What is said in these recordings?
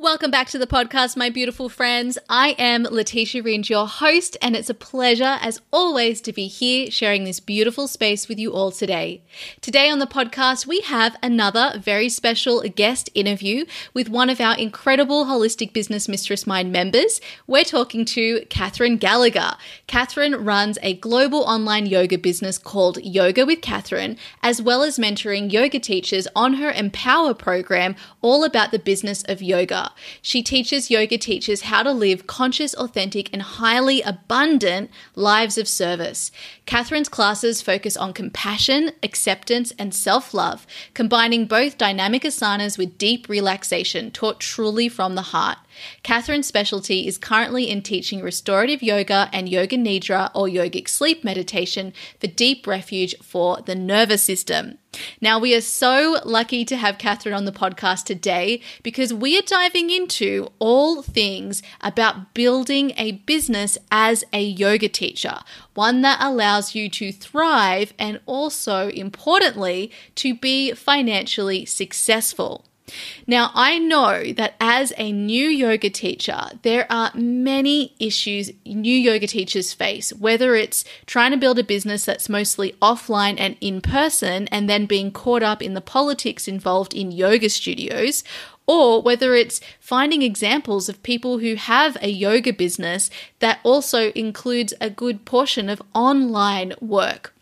Welcome back to the podcast, my beautiful friends. I am Letitia Ringe, your host, and it's a pleasure, as always, to be here sharing this beautiful space with you all today. Today on the podcast, we have another very special guest interview with one of our incredible Holistic Business Mistress Mind members. We're talking to Catherine Gallagher. Catherine runs a global online yoga business called Yoga with Catherine, as well as mentoring yoga teachers on her Empower program, all about the business of yoga. She teaches yoga teachers how to live conscious, authentic, and highly abundant lives of service. Catherine's classes focus on compassion, acceptance, and self love, combining both dynamic asanas with deep relaxation taught truly from the heart. Catherine's specialty is currently in teaching restorative yoga and yoga nidra or yogic sleep meditation for deep refuge for the nervous system. Now, we are so lucky to have Catherine on the podcast today because we are diving into all things about building a business as a yoga teacher, one that allows you to thrive and also, importantly, to be financially successful. Now, I know that as a new yoga teacher, there are many issues new yoga teachers face, whether it's trying to build a business that's mostly offline and in person and then being caught up in the politics involved in yoga studios, or whether it's finding examples of people who have a yoga business that also includes a good portion of online work.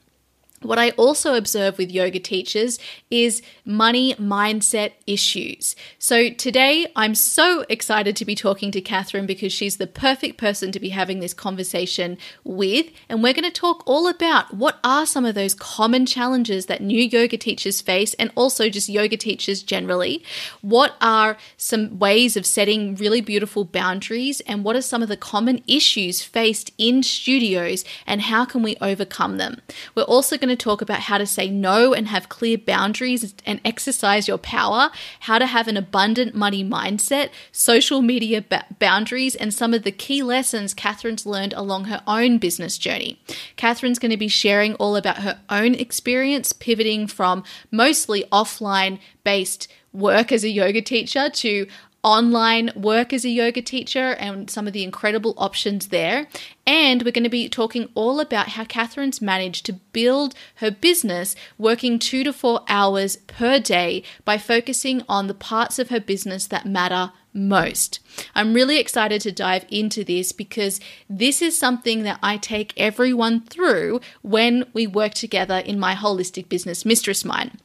What I also observe with yoga teachers is money mindset issues. So today I'm so excited to be talking to Catherine because she's the perfect person to be having this conversation with. And we're going to talk all about what are some of those common challenges that new yoga teachers face and also just yoga teachers generally. What are some ways of setting really beautiful boundaries and what are some of the common issues faced in studios and how can we overcome them? We're also going going to talk about how to say no and have clear boundaries and exercise your power, how to have an abundant money mindset, social media ba- boundaries, and some of the key lessons Catherine's learned along her own business journey. Catherine's going to be sharing all about her own experience pivoting from mostly offline based work as a yoga teacher to online work as a yoga teacher and some of the incredible options there. And we're going to be talking all about how Catherine's managed to build her business working two to four hours per day by focusing on the parts of her business that matter most. I'm really excited to dive into this because this is something that I take everyone through when we work together in my holistic business mistress mind.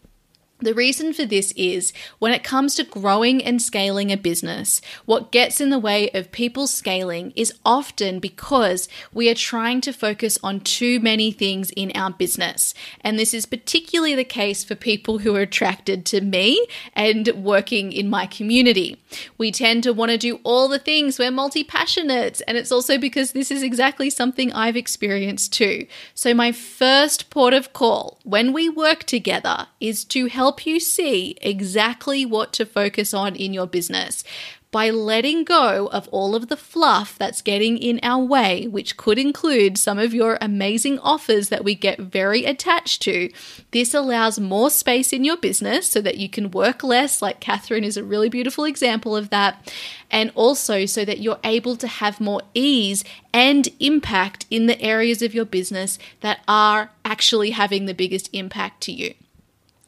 The reason for this is when it comes to growing and scaling a business, what gets in the way of people scaling is often because we are trying to focus on too many things in our business. And this is particularly the case for people who are attracted to me and working in my community. We tend to want to do all the things, we're multi passionate, and it's also because this is exactly something I've experienced too. So, my first port of call when we work together is to help help you see exactly what to focus on in your business by letting go of all of the fluff that's getting in our way, which could include some of your amazing offers that we get very attached to. This allows more space in your business so that you can work less, like Catherine is a really beautiful example of that, and also so that you're able to have more ease and impact in the areas of your business that are actually having the biggest impact to you.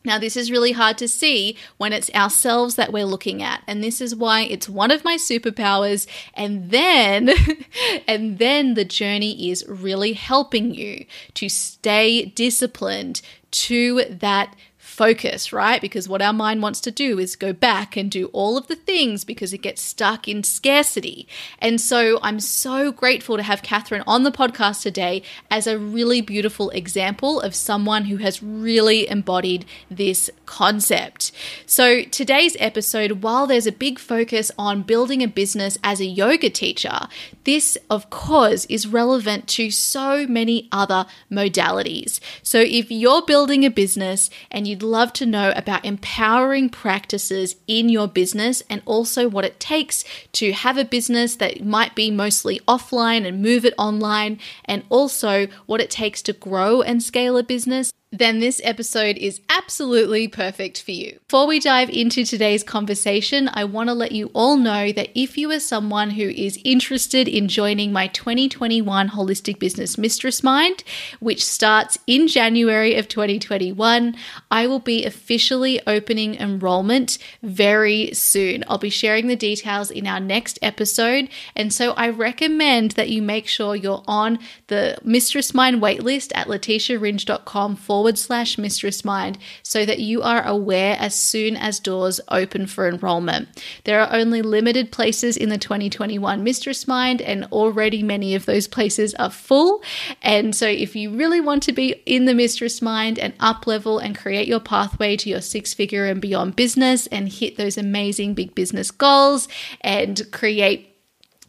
Now, this is really hard to see when it's ourselves that we're looking at. And this is why it's one of my superpowers. And then, and then the journey is really helping you to stay disciplined to that focus, right? Because what our mind wants to do is go back and do all of the things because it gets stuck in scarcity. And so I'm so grateful to have Catherine on the podcast today as a really beautiful example of someone who has really embodied this concept. So today's episode, while there's a big focus on building a business as a yoga teacher, this, of course, is relevant to so many other modalities. So if you're building a business and you'd love to know about empowering practices in your business and also what it takes to have a business that might be mostly offline and move it online, and also what it takes to grow and scale a business then this episode is absolutely perfect for you. Before we dive into today's conversation, I want to let you all know that if you are someone who is interested in joining my 2021 Holistic Business Mistress Mind, which starts in January of 2021, I will be officially opening enrollment very soon. I'll be sharing the details in our next episode, and so I recommend that you make sure you're on the Mistress Mind waitlist at letitiaringe.com forward forward slash mistress mind so that you are aware as soon as doors open for enrollment. There are only limited places in the 2021 Mistress Mind, and already many of those places are full. And so, if you really want to be in the Mistress Mind and up level and create your pathway to your six figure and beyond business and hit those amazing big business goals and create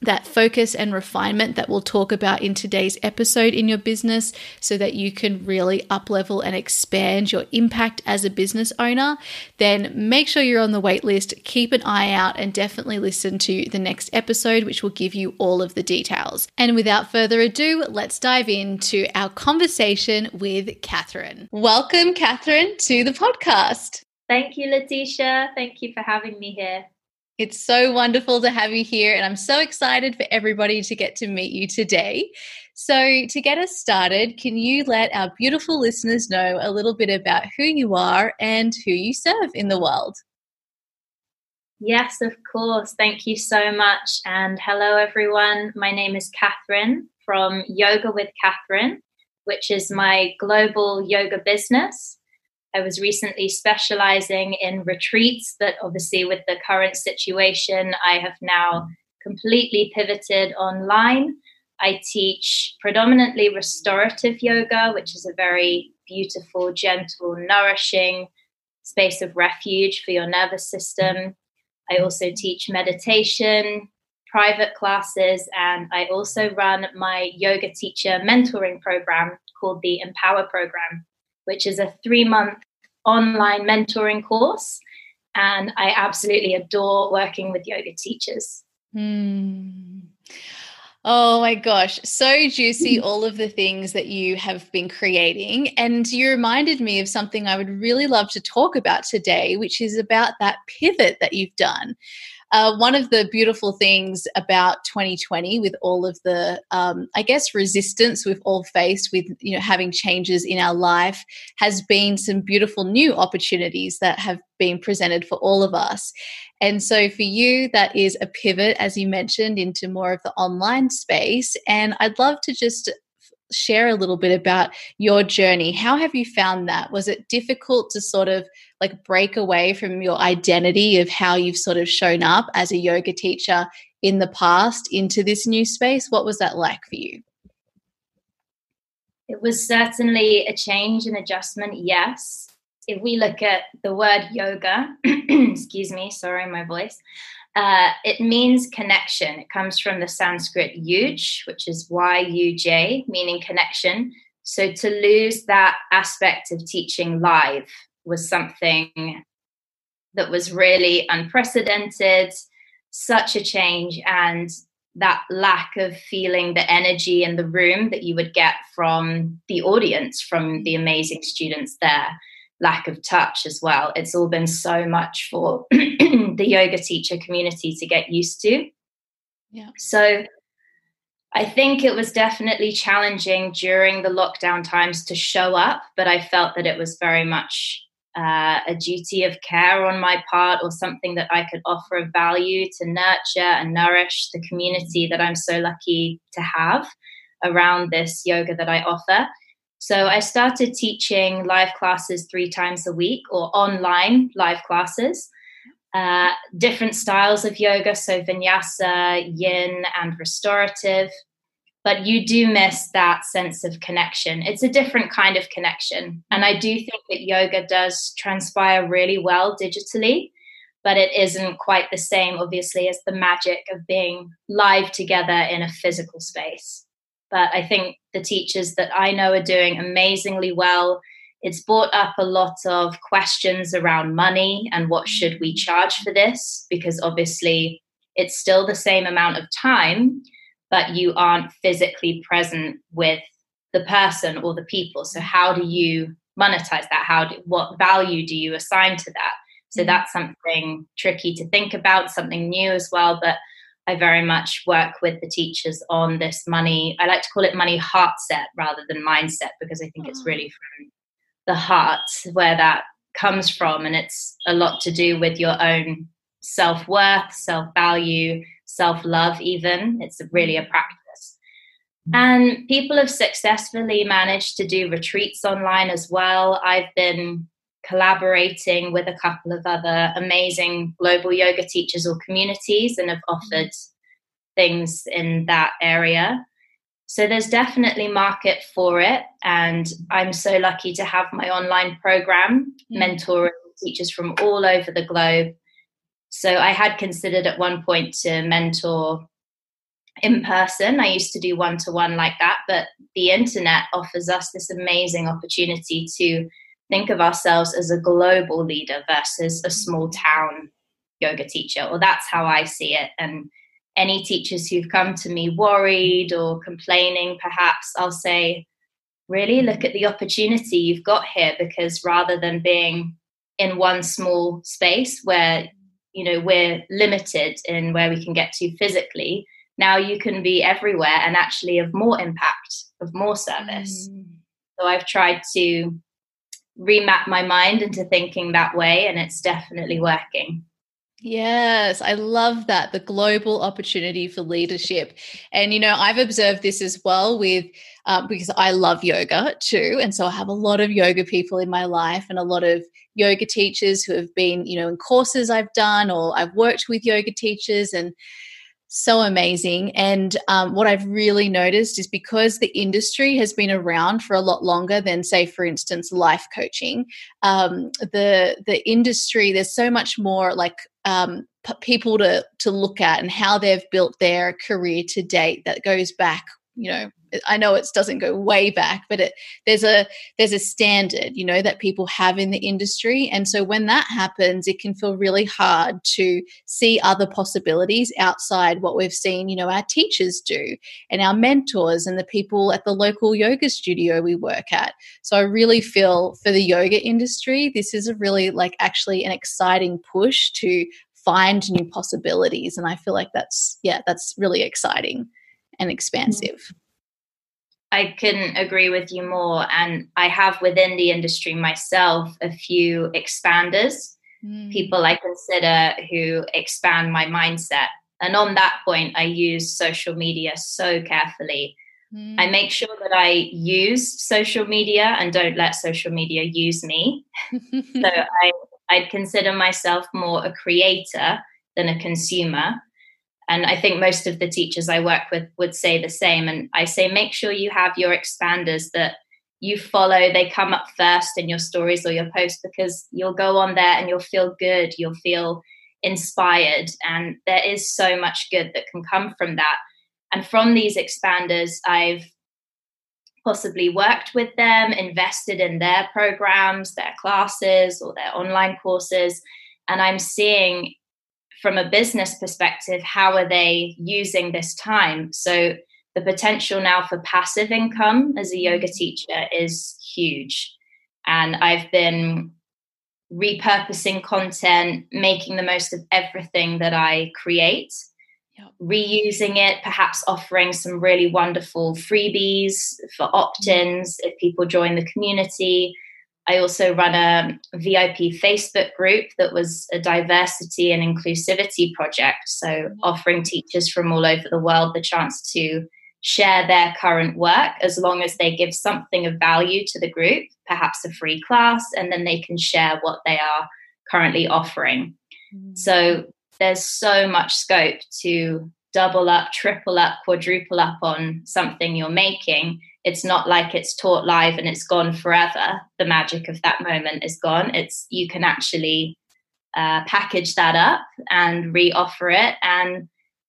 that focus and refinement that we'll talk about in today's episode in your business so that you can really up level and expand your impact as a business owner, then make sure you're on the waitlist, keep an eye out, and definitely listen to the next episode, which will give you all of the details. And without further ado, let's dive into our conversation with Catherine. Welcome, Catherine, to the podcast. Thank you, Letitia. Thank you for having me here. It's so wonderful to have you here, and I'm so excited for everybody to get to meet you today. So, to get us started, can you let our beautiful listeners know a little bit about who you are and who you serve in the world? Yes, of course. Thank you so much. And hello, everyone. My name is Catherine from Yoga with Catherine, which is my global yoga business. I was recently specializing in retreats, but obviously, with the current situation, I have now completely pivoted online. I teach predominantly restorative yoga, which is a very beautiful, gentle, nourishing space of refuge for your nervous system. I also teach meditation, private classes, and I also run my yoga teacher mentoring program called the Empower Program which is a three month online mentoring course. And I absolutely adore working with yoga teachers. Mm. Oh my gosh, so juicy, all of the things that you have been creating. And you reminded me of something I would really love to talk about today, which is about that pivot that you've done. Uh, one of the beautiful things about 2020, with all of the, um, I guess, resistance we've all faced with, you know, having changes in our life, has been some beautiful new opportunities that have been presented for all of us. And so for you, that is a pivot, as you mentioned, into more of the online space. And I'd love to just share a little bit about your journey. How have you found that? Was it difficult to sort of like break away from your identity of how you've sort of shown up as a yoga teacher in the past into this new space? What was that like for you? It was certainly a change and adjustment, yes. If we look at the word yoga, excuse me, sorry, my voice, uh, it means connection. It comes from the Sanskrit yuj, which is Y U J, meaning connection. So to lose that aspect of teaching live was something that was really unprecedented, such a change, and that lack of feeling the energy in the room that you would get from the audience, from the amazing students there lack of touch as well. It's all been so much for the yoga teacher community to get used to. Yeah. So I think it was definitely challenging during the lockdown times to show up, but I felt that it was very much uh, a duty of care on my part or something that I could offer of value to nurture and nourish the community that I'm so lucky to have around this yoga that I offer. So I started teaching live classes three times a week or online live classes. Uh, different styles of yoga, so vinyasa, yin, and restorative. But you do miss that sense of connection. It's a different kind of connection. And I do think that yoga does transpire really well digitally, but it isn't quite the same, obviously, as the magic of being live together in a physical space. But I think the teachers that I know are doing amazingly well. It's brought up a lot of questions around money and what should we charge for this? Because obviously it's still the same amount of time but you aren't physically present with the person or the people. So how do you monetize that? How do, what value do you assign to that? So mm. that's something tricky to think about something new as well but I very much work with the teachers on this money. I like to call it money heart set rather than mindset because I think oh. it's really from the heart where that comes from. And it's a lot to do with your own self worth, self value, self love, even. It's really a mm. practice. And people have successfully managed to do retreats online as well. I've been collaborating with a couple of other amazing global yoga teachers or communities and have offered things in that area. So there's definitely market for it and I'm so lucky to have my online program mm. mentoring teachers from all over the globe. So I had considered at one point to mentor in person. I used to do one to one like that, but the internet offers us this amazing opportunity to think of ourselves as a global leader versus a small town yoga teacher. Or that's how I see it. And any teachers who've come to me worried or complaining, perhaps I'll say, really look at the opportunity you've got here because rather than being in one small space where you know we're limited in where we can get to physically now you can be everywhere and actually of more impact of more service mm. so i've tried to remap my mind into thinking that way and it's definitely working Yes, I love that the global opportunity for leadership. And, you know, I've observed this as well with um, because I love yoga too. And so I have a lot of yoga people in my life and a lot of yoga teachers who have been, you know, in courses I've done or I've worked with yoga teachers. And so amazing. And um, what I've really noticed is because the industry has been around for a lot longer than, say, for instance, life coaching. Um, the the industry there's so much more like um, p- people to to look at and how they've built their career to date that goes back you know i know it doesn't go way back but it there's a there's a standard you know that people have in the industry. And so when that happens it can feel really hard to see other possibilities outside what we've seen you know our teachers do and our mentors and the people at the local yoga studio we work at. So i really feel for the yoga industry this is a really like actually an exciting push to find new possibilities. And i feel like that's yeah that's really exciting and expansive. I couldn't agree with you more. And I have within the industry myself a few expanders, mm. people I consider who expand my mindset. And on that point, I use social media so carefully. Mm. I make sure that I use social media and don't let social media use me. so I, I'd consider myself more a creator than a consumer and i think most of the teachers i work with would say the same. And i say make sure you have your expanders that you follow. They come up first in your stories or your posts because you'll go on there and you'll feel good. You'll feel inspired. And there is so much good that can come from that. And from these expanders i've possibly worked with them invested in their programs their classes or their online courses. And i'm seeing from a business perspective, how are they using this time? So the potential now for passive income as a yoga mm-hmm. teacher is huge. And I've been repurposing content, making the most of everything that I create, yep. reusing it, perhaps offering some really wonderful freebies for mm-hmm. opt ins if people join the community. I also run a VIP Facebook group that was a diversity and inclusivity project. So, mm-hmm. offering teachers from all over the world the chance to share their current work as long as they give something of value to the group, perhaps a free class, and then they can share what they are currently offering. Mm-hmm. So, there's so much scope to double up, triple up, quadruple up on something you're making it's not like it's taught live and it's gone forever. The magic of that moment is gone. It's you can actually uh, package that up and re-offer it and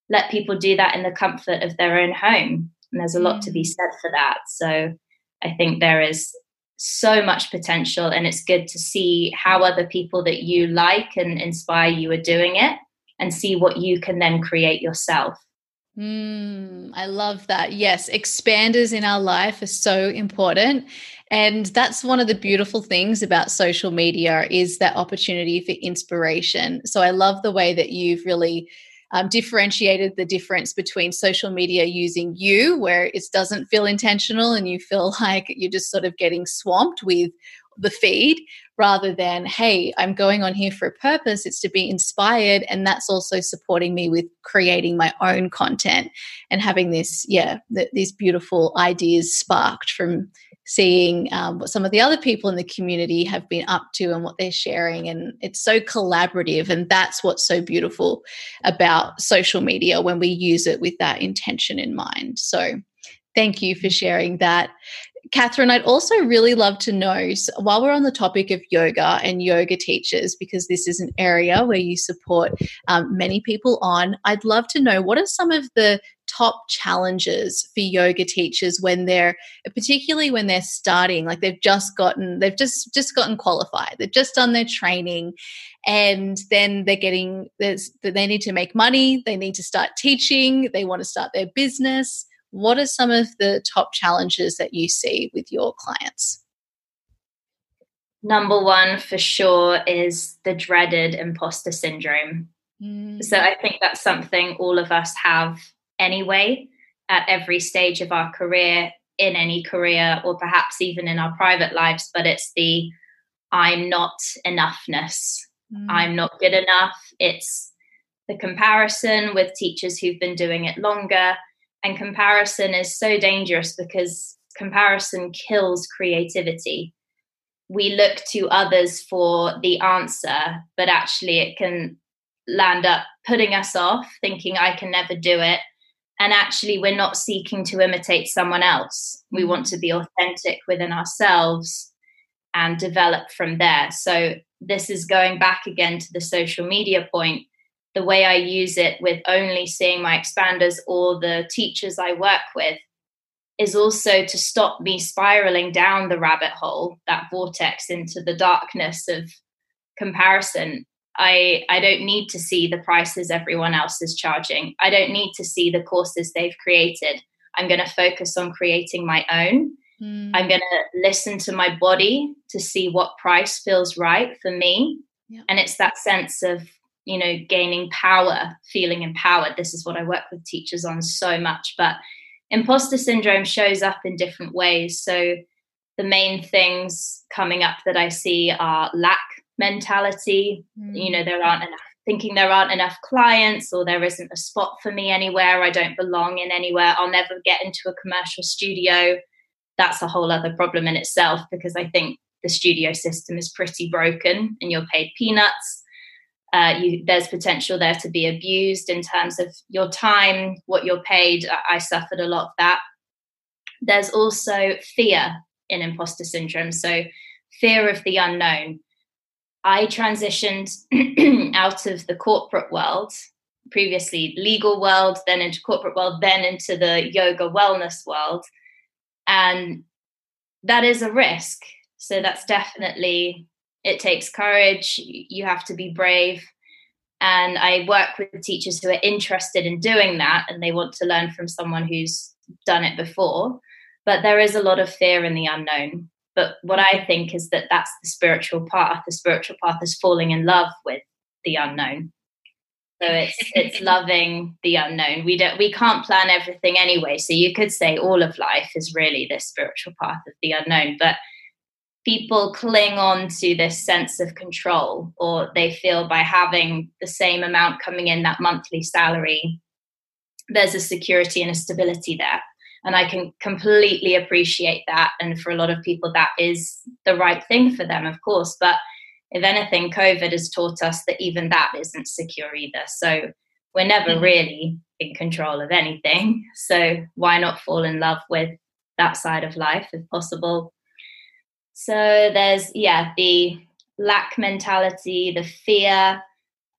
let people do that in the comfort of their own home. And there's a lot to be mm. said for that. So i think there is so much potential and it's good to see how other people that you like and inspire you are doing it and see what you can then create yourself Mm, I love that. Yes, expanders in our life are so important. And that's one of the beautiful things about social media is that opportunity for inspiration. So I love the way that you've really um, differentiated the difference between social media using you, where it doesn't feel intentional and you feel like you're just sort of getting swamped with the feed rather than hey i'm going on here for a purpose it's to be inspired and that's also supporting me with creating my own content and having this yeah th- these beautiful ideas sparked from seeing um, what some of the other people in the community have been up to and what they're sharing and it's so collaborative and that's what's so beautiful about social media when we use it with that intention in mind. So thank you for sharing that Catherine, I'd also really love to know so while we're on the topic of yoga and yoga teachers, because this is an area where you support um, many people on, I'd love to know what are some of the top challenges for yoga teachers when they're particularly when they're starting like they've just gotten they've just just gotten qualified they've just done their training and then they're getting there's they need to make money they need to start teaching they want to start their business what are some of the top challenges that you see with your clients? Number one, for sure, is the dreaded imposter syndrome. Mm. So I think that's something all of us have anyway at every stage of our career, in any career, or perhaps even in our private lives. But it's the I'm not enoughness. Mm. I'm not good enough. It's the comparison with teachers who've been doing it longer and comparison is so dangerous because comparison kills creativity. We look to others for the answer, but actually it can land up putting us off, thinking I can never do it. And actually, we're not seeking to imitate someone else. We mm. want to be authentic within ourselves and develop from there. So, this is going back again to the social media point the way I use it with only seeing my expanders or the teachers I work with is also to stop me spiraling down the rabbit hole, that vortex into the darkness of comparison. I, I don't need to see the prices everyone else is charging. I don't need to see the courses they've created. I'm going to focus on creating my own. Mm. I'm going to listen to my body to see what price feels right for me. Yeah. And it's that sense of you know gaining power feeling empowered. This is what i work with teachers on so much. But imposter syndrome shows up in different ways. So the main things coming up that i see are lack mentality. Mm. you know there aren't enough thinking there aren't enough clients or there isn't a spot for me anywhere. I don't belong in anywhere. I'll never get into a commercial studio. That's a whole other problem in itself because i think the studio system is pretty broken and you're paid peanuts uh, you, there's potential there to be abused in terms of your time, what you're paid. I, I suffered a lot of that. There's also fear in imposter syndrome. So, fear of the unknown. I transitioned out of the corporate world, previously legal world, then into corporate world, then into the yoga wellness world. And that is a risk. So that's definitely it takes courage you have to be brave. And i work with teachers who are interested in doing that and they want to learn from someone who's done it before. But there is a lot of fear in the unknown. But what i think is that that's the spiritual path. The spiritual path is falling in love with the unknown. So it's it's loving the unknown. We don't we can't plan everything anyway. So you could say all of life is really this spiritual path of the unknown. But people cling on to this sense of control or they feel by having the same amount coming in that monthly salary there's a security and a stability there. And i can completely appreciate that. And for a lot of people that is the right thing for them of course. But if anything covid has taught us that even that isn't secure either. So we're never mm-hmm. really in control of anything. So why not fall in love with that side of life if possible so there's, yeah, the lack mentality, the fear.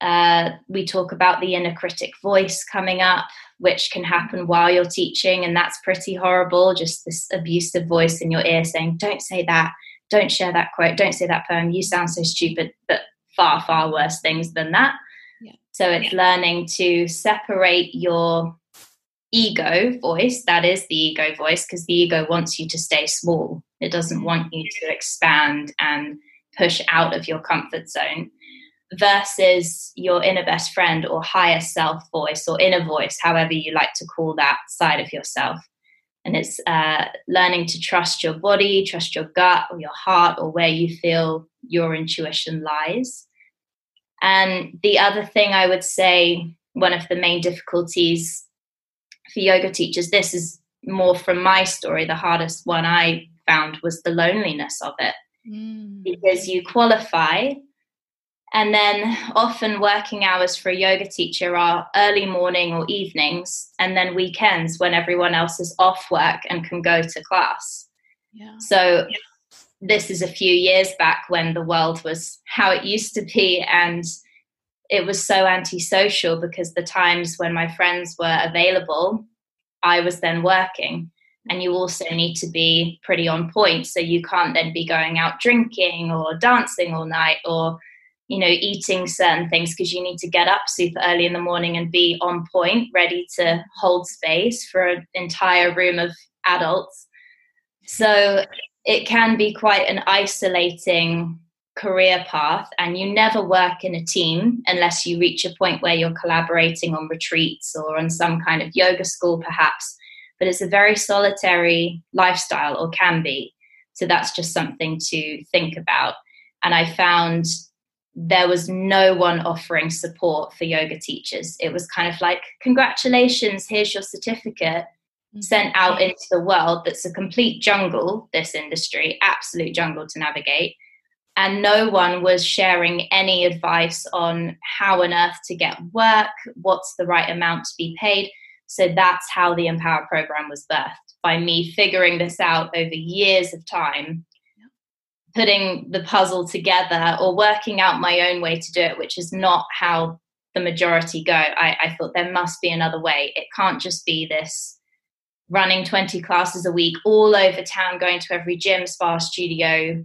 Uh, we talk about the inner critic voice coming up, which can happen while you're teaching, and that's pretty horrible. Just this abusive voice in your ear saying, Don't say that, don't share that quote, don't say that poem, you sound so stupid, but far, far worse things than that. Yeah. So it's yeah. learning to separate your ego voice, that is the ego voice, because the ego wants you to stay small. It doesn't want you to expand and push out of your comfort zone versus your inner best friend or higher self voice or inner voice, however you like to call that side of yourself. And it's uh, learning to trust your body, trust your gut or your heart or where you feel your intuition lies. And the other thing I would say, one of the main difficulties for yoga teachers, this is more from my story, the hardest one I found was the loneliness of it. Mm. Because you qualify and then often working hours for a yoga teacher are early morning or evenings, and then weekends when everyone else is off work and can go to class. Yeah. So this is a few years back when the world was how it used to be, and it was so antisocial because the times when my friends were available, I was then working. And you also need to be pretty on point. So you can't then be going out drinking or dancing all night or you know, eating certain things because you need to get up super early in the morning and be on point, ready to hold space for an entire room of adults. So it can be quite an isolating career path, and you never work in a team unless you reach a point where you're collaborating on retreats or on some kind of yoga school, perhaps. But it's a very solitary lifestyle, or can be. So that's just something to think about. And I found there was no one offering support for yoga teachers. It was kind of like, congratulations, here's your certificate, mm-hmm. sent out into the world that's a complete jungle, this industry, absolute jungle to navigate. And no one was sharing any advice on how on earth to get work, what's the right amount to be paid. So that's how the Empower program was birthed by me figuring this out over years of time putting the puzzle together or working out my own way to do it, which is not how the majority go. I, I thought there must be another way. It can't just be this running 20 classes a week all over town, going to every gym, spa, studio,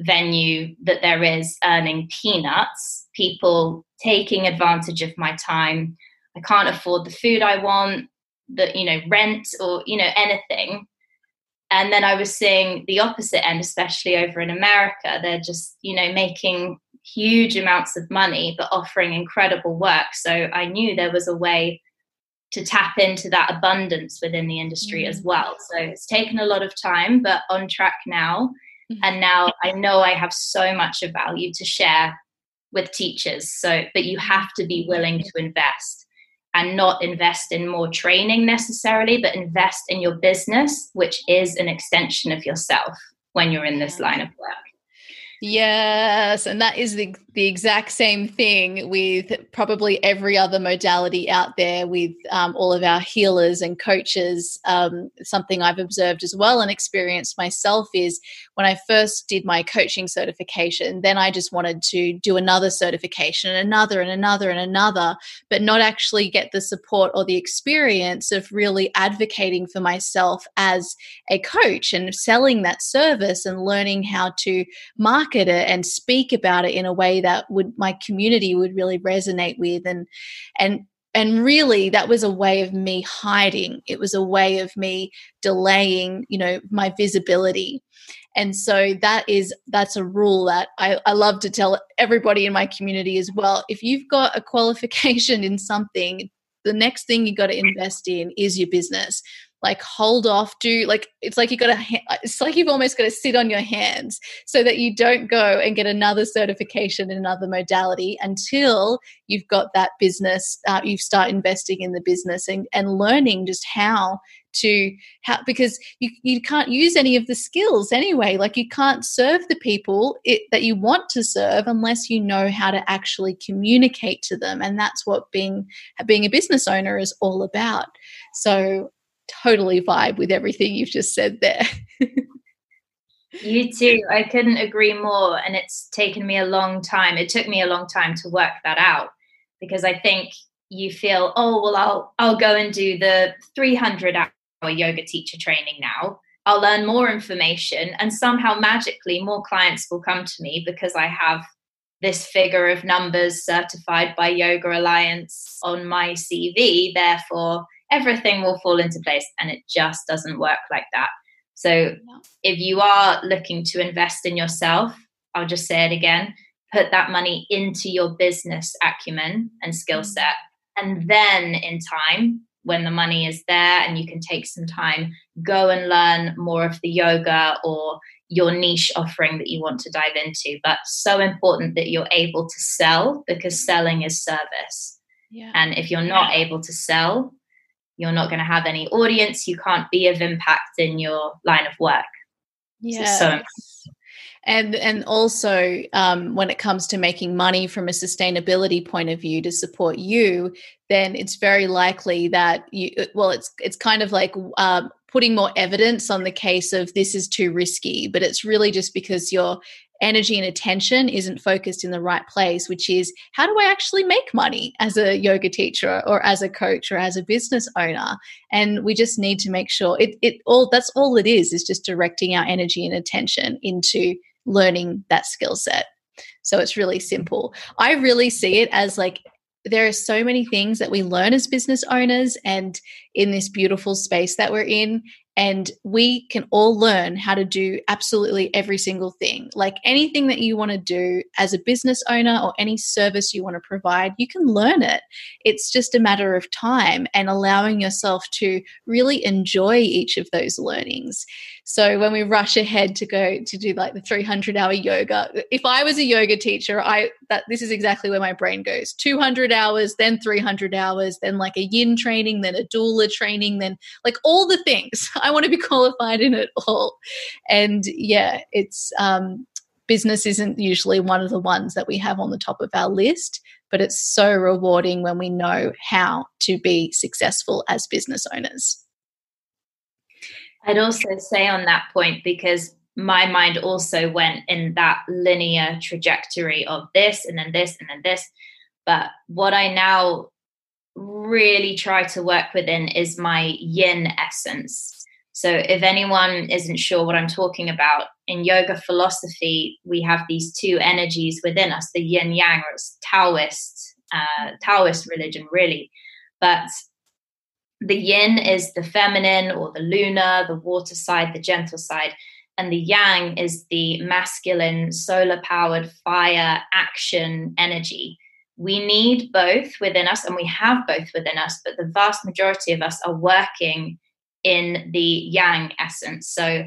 venue that there is, earning peanuts, people taking advantage of my time. I can't afford the food I want, the you know, rent or you know, anything and then I was seeing the opposite end, especially over in America. They're just, you know, making huge amounts of money, but offering incredible work. So I knew there was a way to tap into that abundance within the industry mm-hmm. as well. So it's taken a lot of time, but on track now. Mm-hmm. And now I know I have so much of value to share with teachers. So, but you have to be willing to invest and not invest in more training necessarily, but invest in your business, which is an extension of yourself when you're in this line of work. Yes, and that is the the exact same thing with probably every other modality out there with um, all of our healers and coaches. Um, something I've observed as well and experienced myself is when I first did my coaching certification, then I just wanted to do another certification and another and another and another, but not actually get the support or the experience of really advocating for myself as a coach and selling that service and learning how to market it and speak about it in a way that would my community would really resonate with. And and and really that was a way of me hiding. It was a way of me delaying you know my visibility and so that is that's a rule that I, I love to tell everybody in my community as well. If you've got a qualification in something the next thing you got to invest in is your business. Like hold off do like it's like you got to it's like you've almost got to sit on your hands so that you don't go and get another certification in another modality until you've got that business uh, you start investing in the business and, and learning just how to how because you, you can't use any of the skills anyway like you can't serve the people it, that you want to serve unless you know how to actually communicate to them and that's what being being a business owner is all about so totally vibe with everything you've just said there. you too. I couldn't agree more. And it's taken me a long time. It took me a long time to work that out. because I think you feel, oh, well, I'll, I'll go and do the 300 hour yoga teacher training now. I'll learn more information, and somehow magically more clients will come to me because I have this figure of numbers certified by Yoga Alliance on my CV. Therefore, everything will fall into place, and it just doesn't work like that. So, if you are looking to invest in yourself, I'll just say it again put that money into your business acumen and skill mm. set. And then in time, when the money is there and you can take some time, go and learn more of the yoga or your niche offering that you want to dive into. But so important that you're able to sell because selling is service. Yeah. And if you're not yeah. able to sell, you're not going to have any audience. You can't be of impact in your line of work. Yeah. So, so and and also um, when it comes to making money from a sustainability point of view to support you then it's very likely that you uh, well it's it's kind of like um, putting more evidence on the case of this is too risky but it's really just because you're energy and attention isn't focused in the right place, which is how do I actually make money as a yoga teacher or as a coach or as a business owner? And we just need to make sure it, it all that's all it is, is just directing our energy and attention into learning that skill set. So it's really mm-hmm. simple. I really see it as like there are so many things that we learn as business owners and in this beautiful space that we're in and we can all learn how to do absolutely every single thing. Like anything that you want to do as a business owner or any service you want to provide, you can learn it. It's just a matter of time and allowing yourself to really enjoy each of those learnings. So when we rush ahead to go to do like the 300 hour yoga, if I was a yoga teacher, I that this is exactly where my brain goes. 200 hours, then 300 hours, then like a yin training, then a doula training, then like all the things. I want to be qualified in it all. And yeah, it's um business isn't usually one of the ones that we have on the top of our list, but it's so rewarding when we know how to be successful as business owners. I'd also say on that point, because my mind also went in that linear trajectory of this and then this and then this. But what I now really try to work within is my yin essence. So, if anyone isn't sure what I'm talking about, in yoga philosophy, we have these two energies within us the yin yang, or it's Taoist, uh, Taoist religion, really. But the yin is the feminine or the lunar, the water side, the gentle side. And the yang is the masculine, solar powered fire action energy. We need both within us, and we have both within us, but the vast majority of us are working in the yang essence. So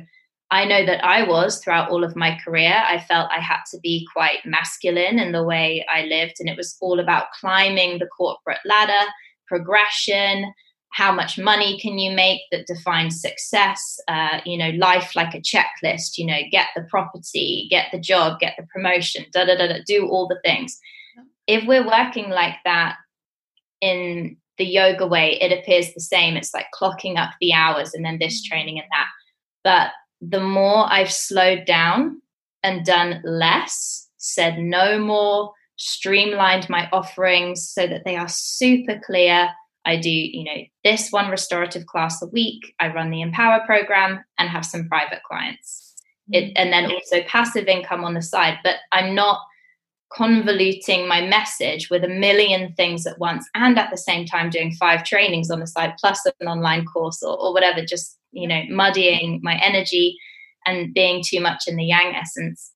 I know that I was throughout all of my career. I felt I had to be quite masculine in the way I lived, and it was all about climbing the corporate ladder, progression, how much money can you make that defines success? Uh, you know life like a checklist you know get the property get the job get the promotion da da da, da do all the things. If we're working like that in the yoga way it appears the same. It's like clocking up the hours and then this mm. training and that. But the more i've slowed down and done less said no more streamlined my offerings so that they are super clear I do, you know, this one restorative class a week. I run the Empower program and have some private clients. It, mm. and then also passive income on the side. But I'm not convoluting my message with a million things at once and at the same time doing five trainings on the side plus an online course or, or whatever, just, you know, muddying my energy and being too much in the yang essence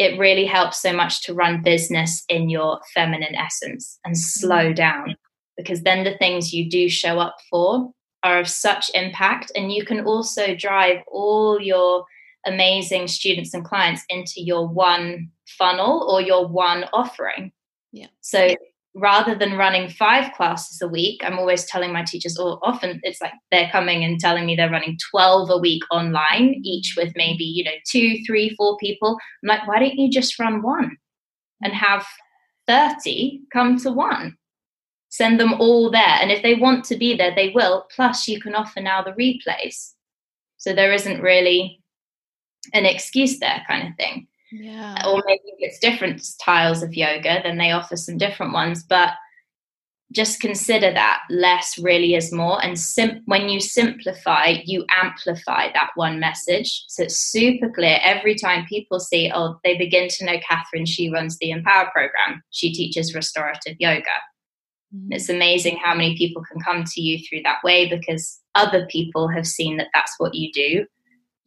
it really helps so much to run business in your feminine essence and slow mm. down because then the things you do show up for are of such impact. And you can also drive all your amazing students and clients into your one funnel or your one offering. Yeah. So rather than running five classes a week i'm always telling my teachers or often it's like they're coming and telling me they're running 12 a week online each with maybe you know two three four people. I'm like why don't you just run one and have 30 come to one send them all there. And if they want to be there, they will. Plus, you can offer now the replays. So there isn't really an excuse there, kind of thing. Yeah. Or maybe it's different styles of yoga, then they offer some different ones. But just consider that less really is more and sim- when you simplify you amplify that one message so it's super clear every time people see oh they begin to know catherine she runs the empower program she teaches restorative yoga mm-hmm. it's amazing how many people can come to you through that way because other people have seen that that's what you do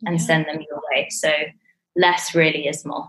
and yeah. send them your way so less really is more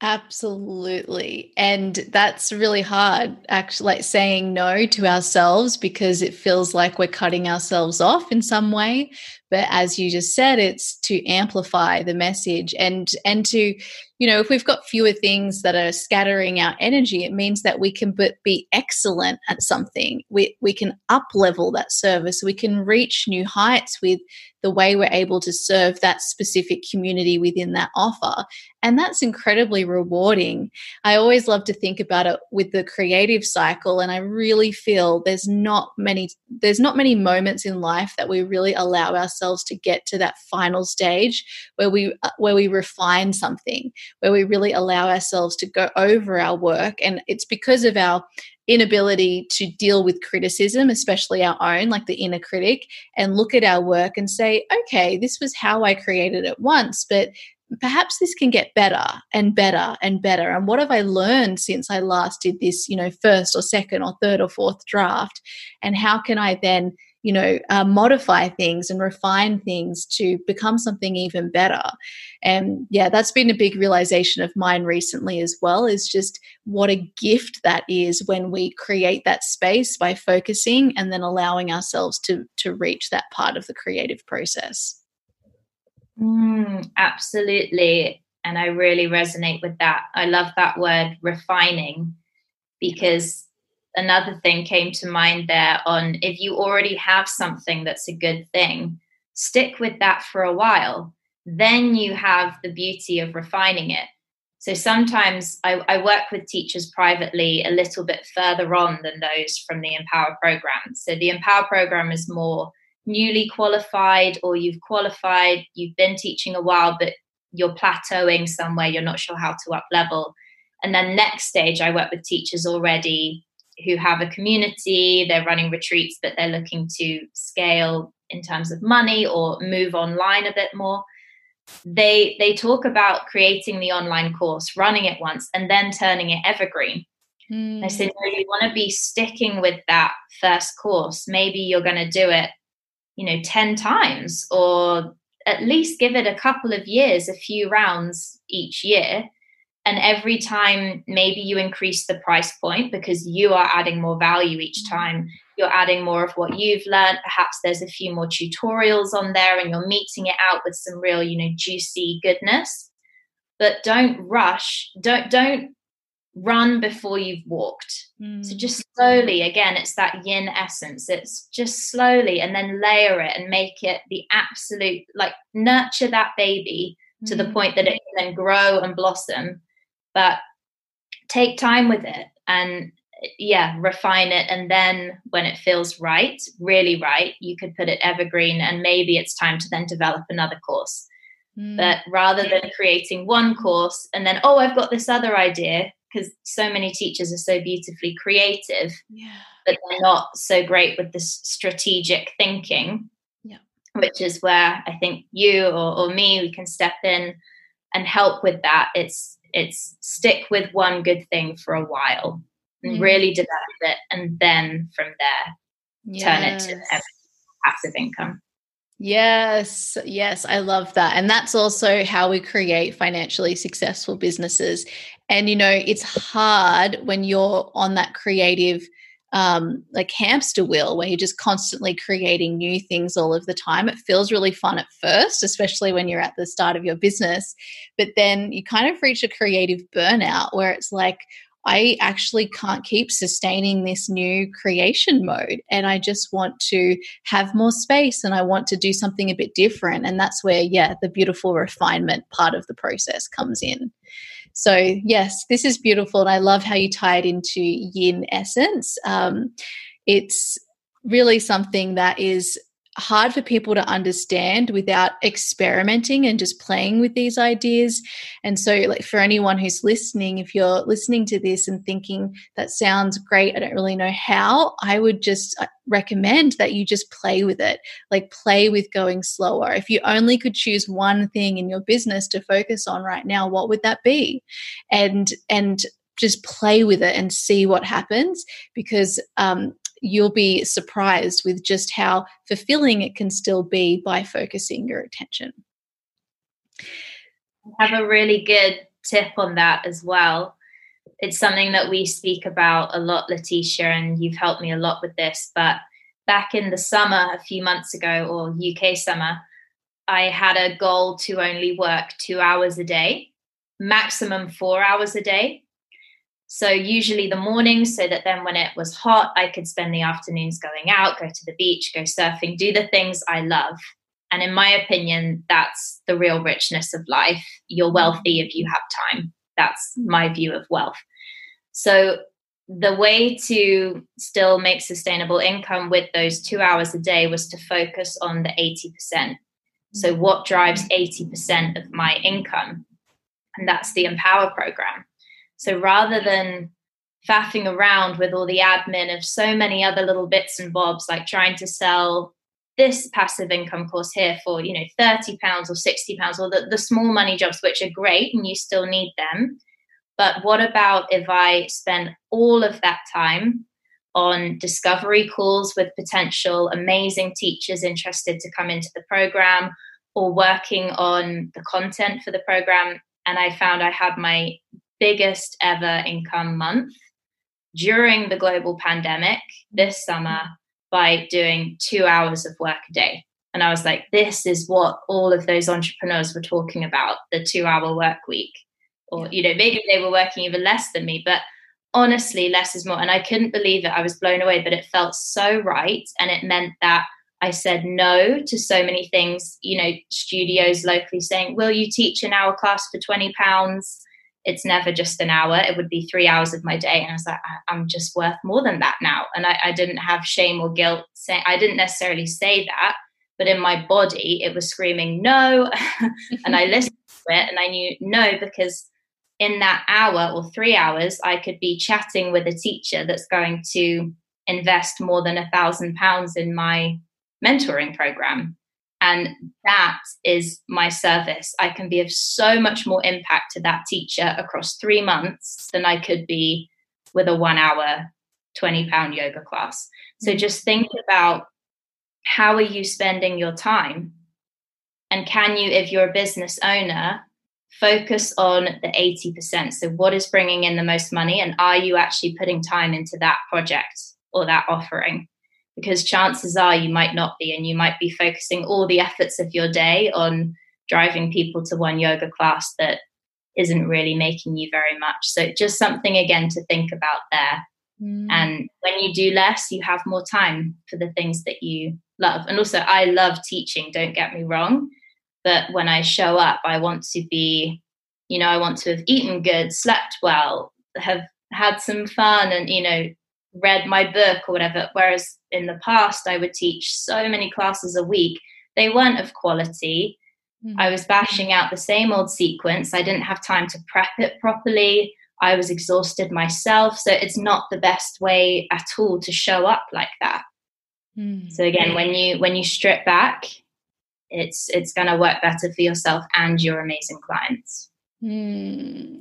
Absolutely. And that's really hard, actually, like saying no to ourselves because it feels like we're cutting ourselves off in some way. But as you just said, it's to amplify the message and and to you know, if we've got fewer things that are scattering our energy, it means that we can be excellent at something. We we can up level that service. We can reach new heights with the way we're able to serve that specific community within that offer. And that's incredibly rewarding. I always love to think about it with the creative cycle and I really feel there's not many there's not many moments in life that we really allow ourselves to get to that final stage where we uh, where we refine something where we really allow ourselves to go over our work. And it's because of our inability to deal with criticism, especially our own, like the inner critic, and look at our work and say, okay, this was how I created it once, but perhaps this can get better and better and better and what have i learned since i last did this you know first or second or third or fourth draft and how can i then you know uh, modify things and refine things to become something even better. And yeah that's been a big realization of mine recently as well is just what a gift that is when we create that space by focusing and then allowing ourselves to to reach that part of the creative process. Mm, absolutely. And i really resonate with that. I love that word refining because another thing came to mind there on if you already have something that's a good thing, stick with that for a while. Then you have the beauty of refining it. So sometimes I, I, work with teachers privately a little bit further on than those from the Empower program. So the Empower program is more newly qualified, or you've qualified, you've been teaching a while, but you're plateauing somewhere, you're not sure how to up level. And then next stage, I work with teachers already who have a community, they're running retreats, but they're looking to scale in terms of money or move online a bit more. They they talk about creating the online course, running it once, and then turning it evergreen. Mm. I said, no, you want to be sticking with that first course. Maybe you're going to do it, you know, 10 times or at least give it a couple of years, a few rounds each year and every time maybe you increase the price point because you are adding more value each time you're adding more of what you've learned. Perhaps there's a few more tutorials on there and you're meeting it out with some real you know juicy goodness. But don't rush. Don't don't run before you've walked. Mm. so just slowly again it's that yin essence. It's just slowly and then layer it and make it the absolute like nurture that baby to the mm. point that it can then grow and blossom but take time with it and yeah refine it and then when it feels right really right you could put it evergreen and maybe it's time to then develop another course mm. but rather than creating one course and then oh i've got this other idea because so many teachers are so beautifully creative yeah. but they're not so great with this strategic thinking yeah. which is where i think you or, or me we can step in and help with that it's it's stick with one good thing for a while and mm. really develop it and then from there yes. turn it to passive income Yes, yes, I love that. And that's also how we create financially successful businesses. And, you know, it's hard when you're on that creative um, like hamster wheel where you're just constantly creating new things all of the time. It feels really fun at first, especially when you're at the start of your business. But then you kind of reach a creative burnout where it's like, I actually can't keep sustaining this new creation mode. And I just want to have more space and I want to do something a bit different. And that's where, yeah, the beautiful refinement part of the process comes in. So, yes, this is beautiful. And I love how you tie it into yin essence. Um, it's really something that is hard for people to understand without experimenting and just playing with these ideas. And so, like for anyone who's listening, if you're listening to this and thinking that sounds great, I don't really know how, I would just uh, recommend that you just play with it. Like play with going slower. If you only could choose one thing in your business to focus on right now, what would that be? And and just play with it and see what happens because um, you'll be surprised with just how fulfilling it can still be by focusing your attention. I have a really good tip on that as well. It's something that we speak about a lot, Letitia, and you've helped me a lot with this. But back in the summer, a few months ago, or UK summer, I had a goal to only work two hours a day, maximum four hours a day. So usually the mornings, so that then when it was hot, I could spend the afternoons going out, go to the beach, go surfing, do the things I love. And in my opinion, that's the real richness of life. You're wealthy if you have time. That's my view of wealth. So the way to still make sustainable income with those two hours a day was to focus on the 80%. So, what drives 80% of my income? And that's the Empower program. So rather than faffing around with all the admin of so many other little bits and bobs, like trying to sell this passive income course here for, you know, 30 pounds or 60 pounds or the, the small money jobs, which are great and you still need them. But what about if I spend all of that time on discovery calls with potential amazing teachers interested to come into the program or working on the content for the program? And I found I had my biggest ever income month during the global pandemic this summer by doing two hours of work a day. And I was like, this is what all of those entrepreneurs were talking about the two hour work week. Or, you know, maybe they were working even less than me, but honestly, less is more. And I couldn't believe it. I was blown away, but it felt so right. And it meant that I said no to so many things, you know, studios locally saying, Will you teach an hour class for 20 pounds? It's never just an hour. It would be three hours of my day. And i was like I, am just worth more than that now. And I, I didn't have shame or guilt say i didn't necessarily say that but in my body it was screaming no. And i listened to it and i knew no because in that hour or three hours i could be chatting with a teacher that's going to invest more than a thousand pounds in my mentoring program and that is my service. I can be of so much more impact to that teacher across three months than I could be with a one hour, 20 pound yoga class. So mm. just think about how are you spending your time? And can you, if you're a business owner, focus on the 80%? So, what is bringing in the most money? And are you actually putting time into that project or that offering? Because chances are you might not be and you might be focusing all the efforts of your day on driving people to one yoga class that isn't really making you very much. So just something again to think about there. Mm. and when you do less you have more time for the things that you love. And also i love teaching don't get me wrong but when i show up i want to be you know i want to have eaten good slept well have had some fun and you know read my book or whatever. Whereas in the past, I would teach so many classes a week. They weren't of quality. Mm-hmm. I was bashing out the same old sequence. I didn't have time to prep it properly. I was exhausted myself. So it's not the best way at all to show up like that. Mm-hmm. So again, when you when you strip back, it's it's going to work better for yourself and your amazing clients. Mm.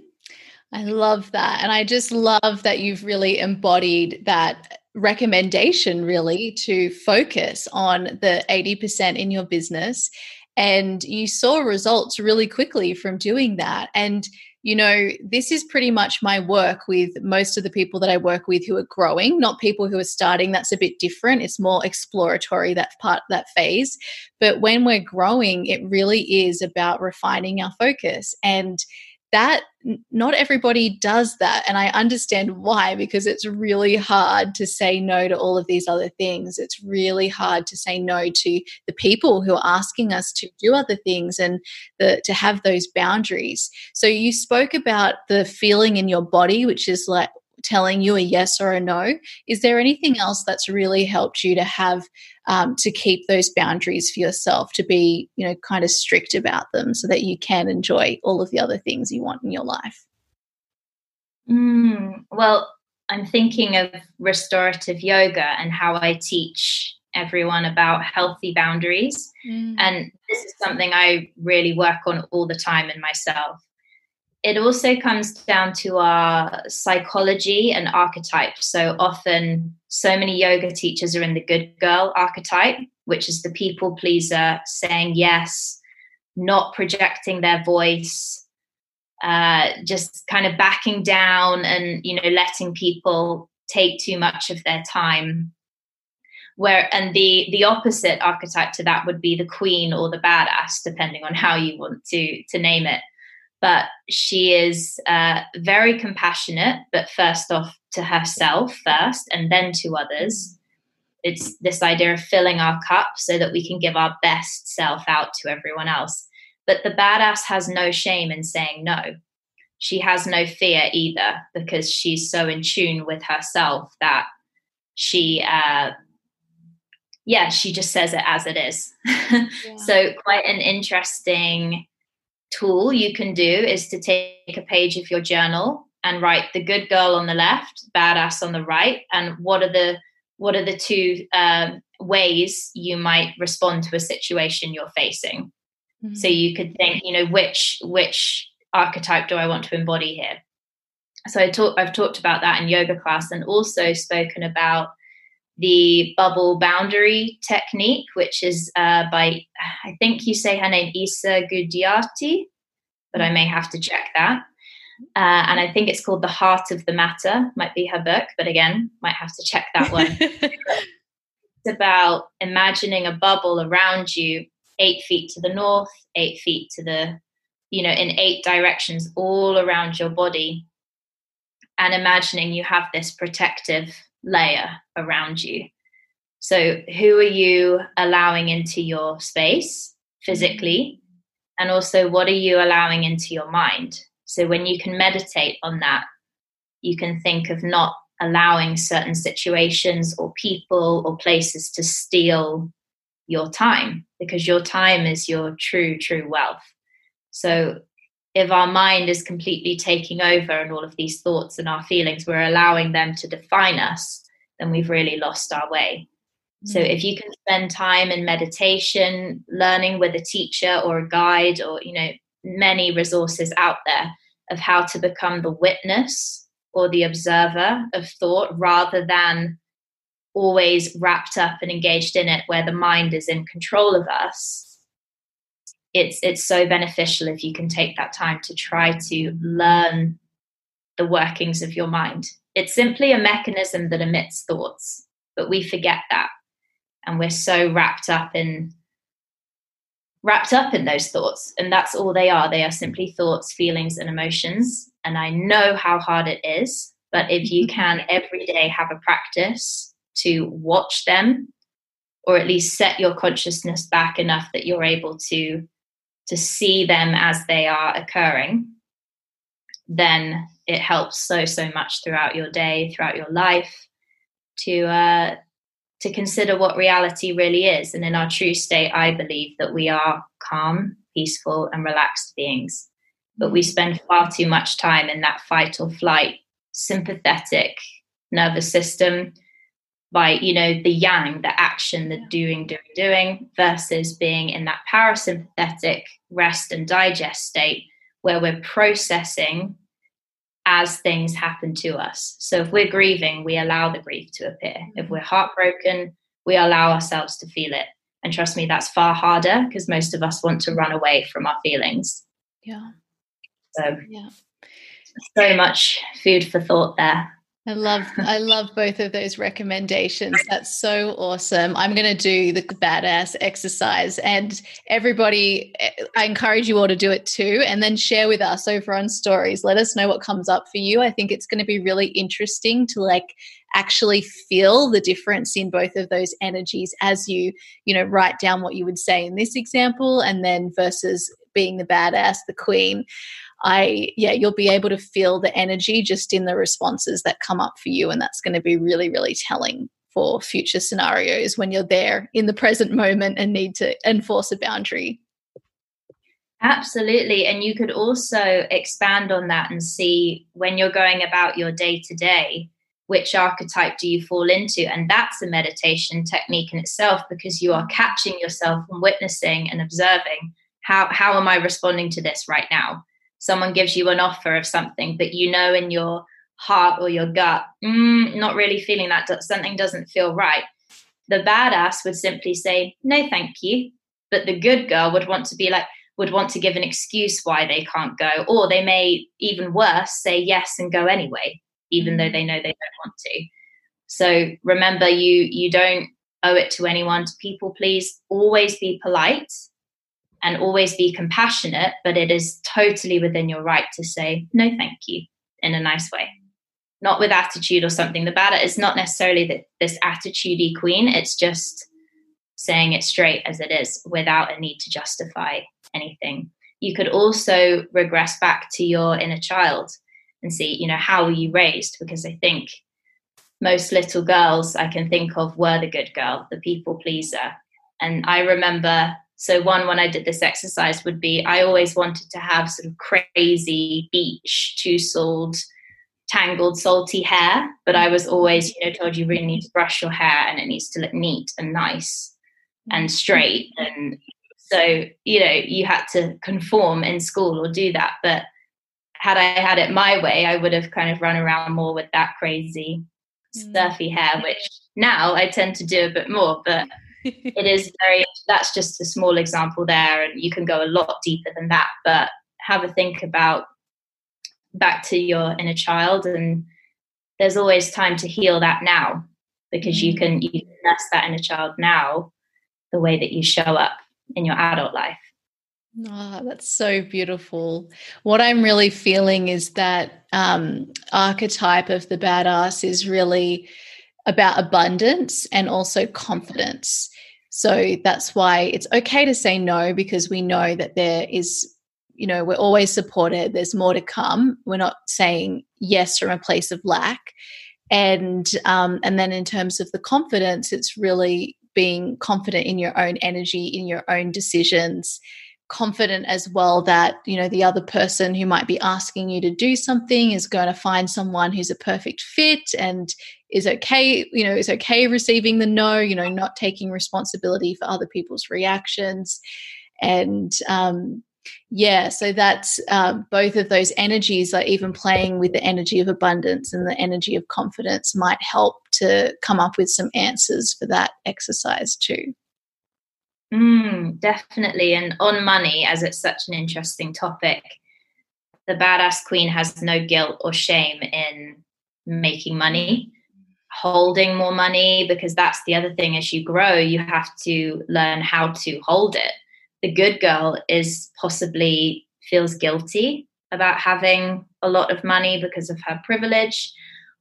I love that. And I just love that you've really embodied that recommendation, really, to focus on the 80% in your business. And you saw results really quickly from doing that. And you know, this is pretty much my work with most of the people that I work with who are growing, not people who are starting. That's a bit different. It's more exploratory, that part, that phase. But when we're growing, it really is about refining our focus. And that not everybody does that and i understand why because it's really hard to say no to all of these other things. It's really hard to say no to the people who are asking us to do other things and the, to have those boundaries. So you spoke about the feeling in your body which is like telling you a yes or a no. Is there anything else that's really helped you to have um, to keep those boundaries for yourself, to be, you know, kind of strict about them so that you can enjoy all of the other things you want in your life? Mm, well, I'm thinking of restorative yoga and how I teach everyone about healthy boundaries. Mm. And this is something I really work on all the time in myself. It also comes down to our psychology and archetype. So often, so many yoga teachers are in the good girl archetype, which is the people pleaser, saying yes, not projecting their voice, uh, just kind of backing down and you know letting people take too much of their time where and the the opposite archetype to that would be the queen or the badass depending on how you want to to name it but she is uh, very compassionate but first off to herself first and then to others it's this idea of filling our cup so that we can give our best self out to everyone else but the badass has no shame in saying no. She has no fear either because she's so in tune with herself that she, uh, yeah, she just says it as it is. Yeah. so, quite an interesting tool you can do is to take a page of your journal and write the good girl on the left, badass on the right, and what are the what are the two um, ways you might respond to a situation you're facing Mm-hmm. So you could think, you know, which which archetype do I want to embody here? So I talk, I've talked about that in yoga class and also spoken about the bubble boundary technique, which is uh, by, I think you say her name, Isa Gudiati, but I may have to check that. Uh, and I think it's called The Heart of the Matter, might be her book, but again, might have to check that one. it's about imagining a bubble around you eight feet to the north, eight feet to the, you know, in eight directions all around your body. And imagining you have this protective layer around you. So, who are you allowing into your space physically? And also, what are you allowing into your mind? So, when you can meditate on that, you can think of not allowing certain situations or people or places to steal your time because your time is your true, true wealth. So if our mind is completely taking over and all of these thoughts and our feelings, we're allowing them to define us, then we've really lost our way. Mm-hmm. So mm. if you can spend time in meditation, learning with a teacher or a guide, or you know, many resources out there of how to become the witness or the observer of thought rather than always wrapped up and engaged in it where the mind is in control of us it's it's so beneficial if you can take that time to try to learn the workings of your mind. It's simply a mechanism that emits thoughts but we forget that. And we're so wrapped up in wrapped up in those thoughts and that's all they are. They are simply thoughts feelings and emotions. And i know how hard it is but if you can every day have a practice to watch them or at least set your consciousness back enough that you're able to to see them as they are occurring then it helps so so much throughout your day throughout your life to uh to consider what reality really is. And in our true state i believe that we are calm peaceful and relaxed beings. But we spend far too much time in that fight or flight sympathetic nervous system by you know the yang the action the doing doing doing versus being in that parasympathetic rest and digest state where we're processing as things happen to us. So if we're grieving we allow the grief to appear. If mm-hmm. we're heartbroken we allow ourselves to feel it. And trust me that's far harder because most of us want to run away from our feelings. Yeah. So yeah. so much food for thought there I love I love both of those recommendations. That's so awesome. I'm going to do the badass exercise and everybody eh, I encourage you all to do it too and then share with us over on stories. Let us know what comes up for you. I think it's going to be really interesting to like actually feel the difference in both of those energies as you, you know, write down what you would say in this example and then versus being the badass, the queen. I, yeah, you'll be able to feel the energy just in the responses that come up for you. And that's going to be really, really telling for future scenarios when you're there in the present moment and need to enforce a boundary. Absolutely. And you could also expand on that and see when you're going about your day to day, which archetype do you fall into? And that's a meditation technique in itself because you are catching yourself and witnessing and observing how, how am I responding to this right now? Someone gives you an offer of something, but you know in your heart or your gut, mm, not really feeling that, something doesn't feel right. The badass would simply say, no, thank you. But the good girl would want to be like, would want to give an excuse why they can't go, or they may, even worse, say yes and go anyway, even though mm. they know they don't want to. So remember, you you don't owe it to anyone to people please. Always be polite and always be compassionate, but it is totally within your right to say no, thank you, in a nice way, not with attitude or something. The bad is not necessarily that this attitudey queen. It's just saying it straight as it is without a need to justify anything. You could also regress back to your inner child and see, you know, how were you raised? Because I think most little girls I can think of were the good girl, the people pleaser. And I remember, so one when I did this exercise would be I always wanted to have sort of crazy beach, two souled, tangled, salty hair, but I was always, you know, told you really need to brush your hair and it needs to look neat and nice and straight and so, you know, you had to conform in school or do that. But had I had it my way, I would have kind of run around more with that crazy, mm. surfy hair, which now I tend to do a bit more. But it is very, that's just a small example there. And you can go a lot deeper than that. But have a think about back to your inner child. And there's always time to heal that now because mm. you can you can nurse that inner child now the way that you show up in your adult life. Oh, that's so beautiful. What I'm really feeling is that um, archetype of the badass is really about abundance and also confidence. So that's why it's okay to say no because we know that there is, you know, we're always supported. There's more to come. We're not saying yes from a place of lack. And um, and then in terms of the confidence, it's really being confident in your own energy, in your own decisions, confident as well that you know the other person who might be asking you to do something is going to find someone who's a perfect fit and is okay you know is okay receiving the no you know not taking responsibility for other people's reactions and um, yeah, so that's um, both of those energies, like even playing with the energy of abundance and the energy of confidence, might help to come up with some answers for that exercise too. Mm, definitely. And on money, as it's such an interesting topic, the badass queen has no guilt or shame in making money, holding more money, because that's the other thing as you grow, you have to learn how to hold it the good girl is possibly feels guilty about having a lot of money because of her privilege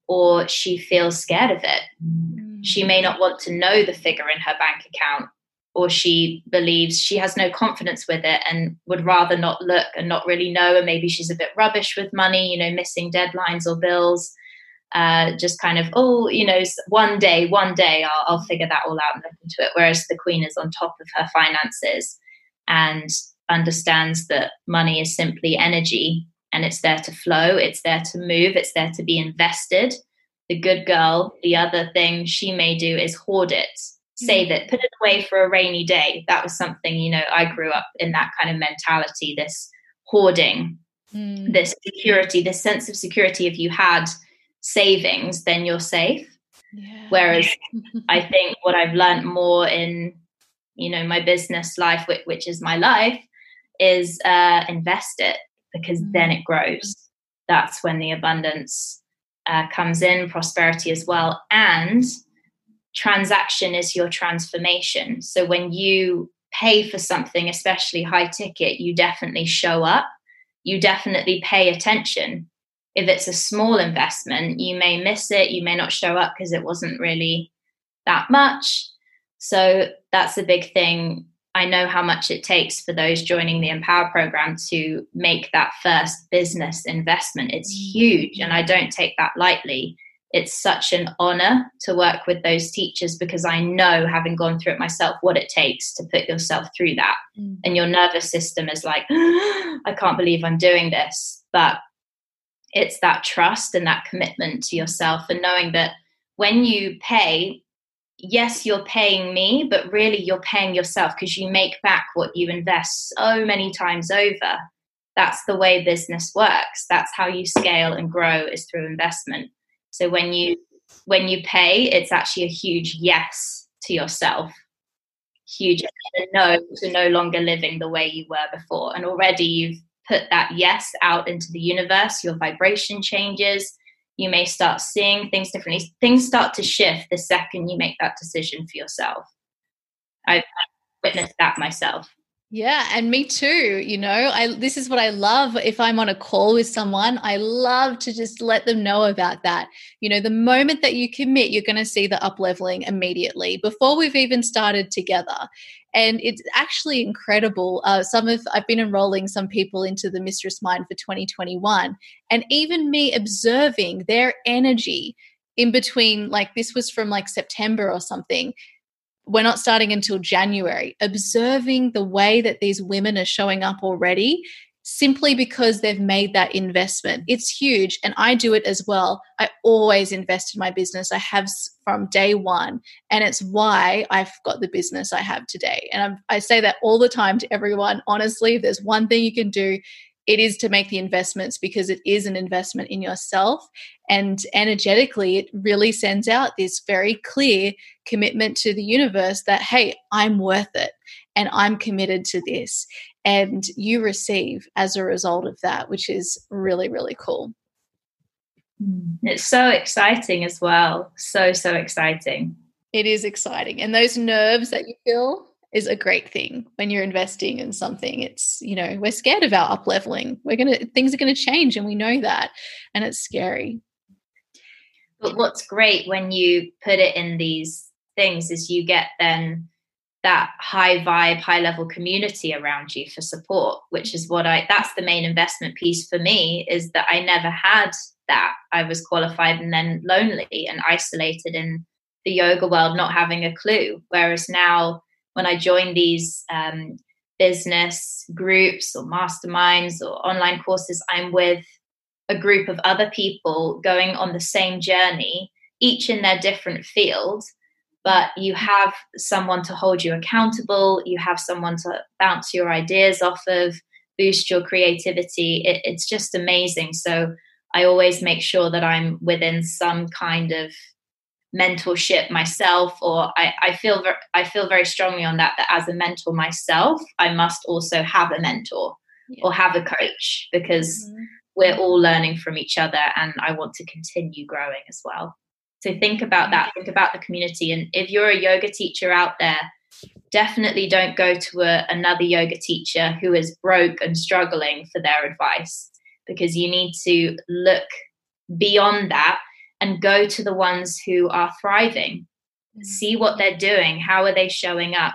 or she feels scared of it. Mm. She may not want to know the figure in her bank account or she believes she has no confidence with it and would rather not look and not really know. And maybe she's a bit rubbish with money you know missing deadlines or bills. Uh, just kind of oh you know one day one day I'll, I'll figure that all out and look into it. Whereas the queen is on top of her finances and understands that money is simply energy and it's there to flow, it's there to move, it's there to be invested. The good girl, the other thing she may do is hoard it, save it, put it away for a rainy day. That was something, you know, I grew up in that kind of mentality, this hoarding, mm. this security, this sense of security. If you had savings, then you're safe. Yeah. Whereas I think what I've learned more in you know my business life which, which is my life is uh, invest it because mm-hmm. then it grows that's when the abundance uh, comes in prosperity as well and transaction is your transformation so when you pay for something especially high ticket you definitely show up you definitely pay attention if it's a small investment you may miss it you may not show up because it wasn't really that much so that's a big thing I know how much it takes for those joining the Empower program to make that first business investment. It's mm. huge, and I don't take that lightly. It's such an honor to work with those teachers because I know, having gone through it myself, what it takes to put yourself through that. Mm. And your nervous system is like, I can't believe I'm doing this. But it's that trust and that commitment to yourself, and knowing that when you pay, yes, you're paying me, but really you're paying yourself because you make back what you invest so many times over. That's the way business works. That's how you scale and grow is through investment. So when you when you pay, it's actually a huge yes to yourself. Huge no to no longer living the way you were before. And already you've put that yes out into the universe, your vibration changes, you may start seeing things differently. Things start to shift the second you make that decision for yourself. I've witnessed that myself. Yeah, and me too. You know, I this is what I love if I'm on a call with someone, I love to just let them know about that. You know, the moment that you commit, you're going to see the up leveling immediately before we've even started together and it's actually incredible. Uh, some of I've been enrolling some people into the Mistress Mind for 2021, and even me observing their energy in between, like this was from like September or something. We're not starting until January. Observing the way that these women are showing up already simply because they've made that investment. It's huge. And I do it as well. I always invest in my business. I have from day one. And it's why I've got the business I have today. And I'm, i say that all the time to everyone. Honestly, if there's one thing you can do, it is to make the investments because it is an investment in yourself. And energetically, it really sends out this very clear commitment to the universe that, hey, I'm worth it and I'm committed to this and you receive as a result of that, which is really, really cool. Mm. It's so exciting as well. So, so exciting. It is exciting. And those nerves that you feel is a great thing when you're investing in something. It's, you know, we're scared of our up leveling. We're going to, things are going to change and we know that. And it's scary. But what's great when you put it in these things is you get then that high vibe, high level community around you for support, which is what I, that's the main investment piece for me is that I never had that. I was qualified and then lonely and isolated in the yoga world, not having a clue. Whereas now, when I join these um, business groups or masterminds or online courses, I'm with a group of other people going on the same journey, each in their different field. But you have someone to hold you accountable you have someone to bounce your ideas off of boost your creativity. It, it's just amazing. So i always make sure that i'm within some kind of mentorship myself or I, I feel ver- I feel very strongly on that that as a mentor myself I must also have a mentor yeah. or have a coach because mm-hmm. we're all learning from each other and I want to continue growing as well so think about that, think about the community. And if you're a yoga teacher out there, definitely don't go to a, another yoga teacher who is broke and struggling for their advice because you need to look beyond that and go to the ones who are thriving. Mm. See what they're doing, how are they showing up,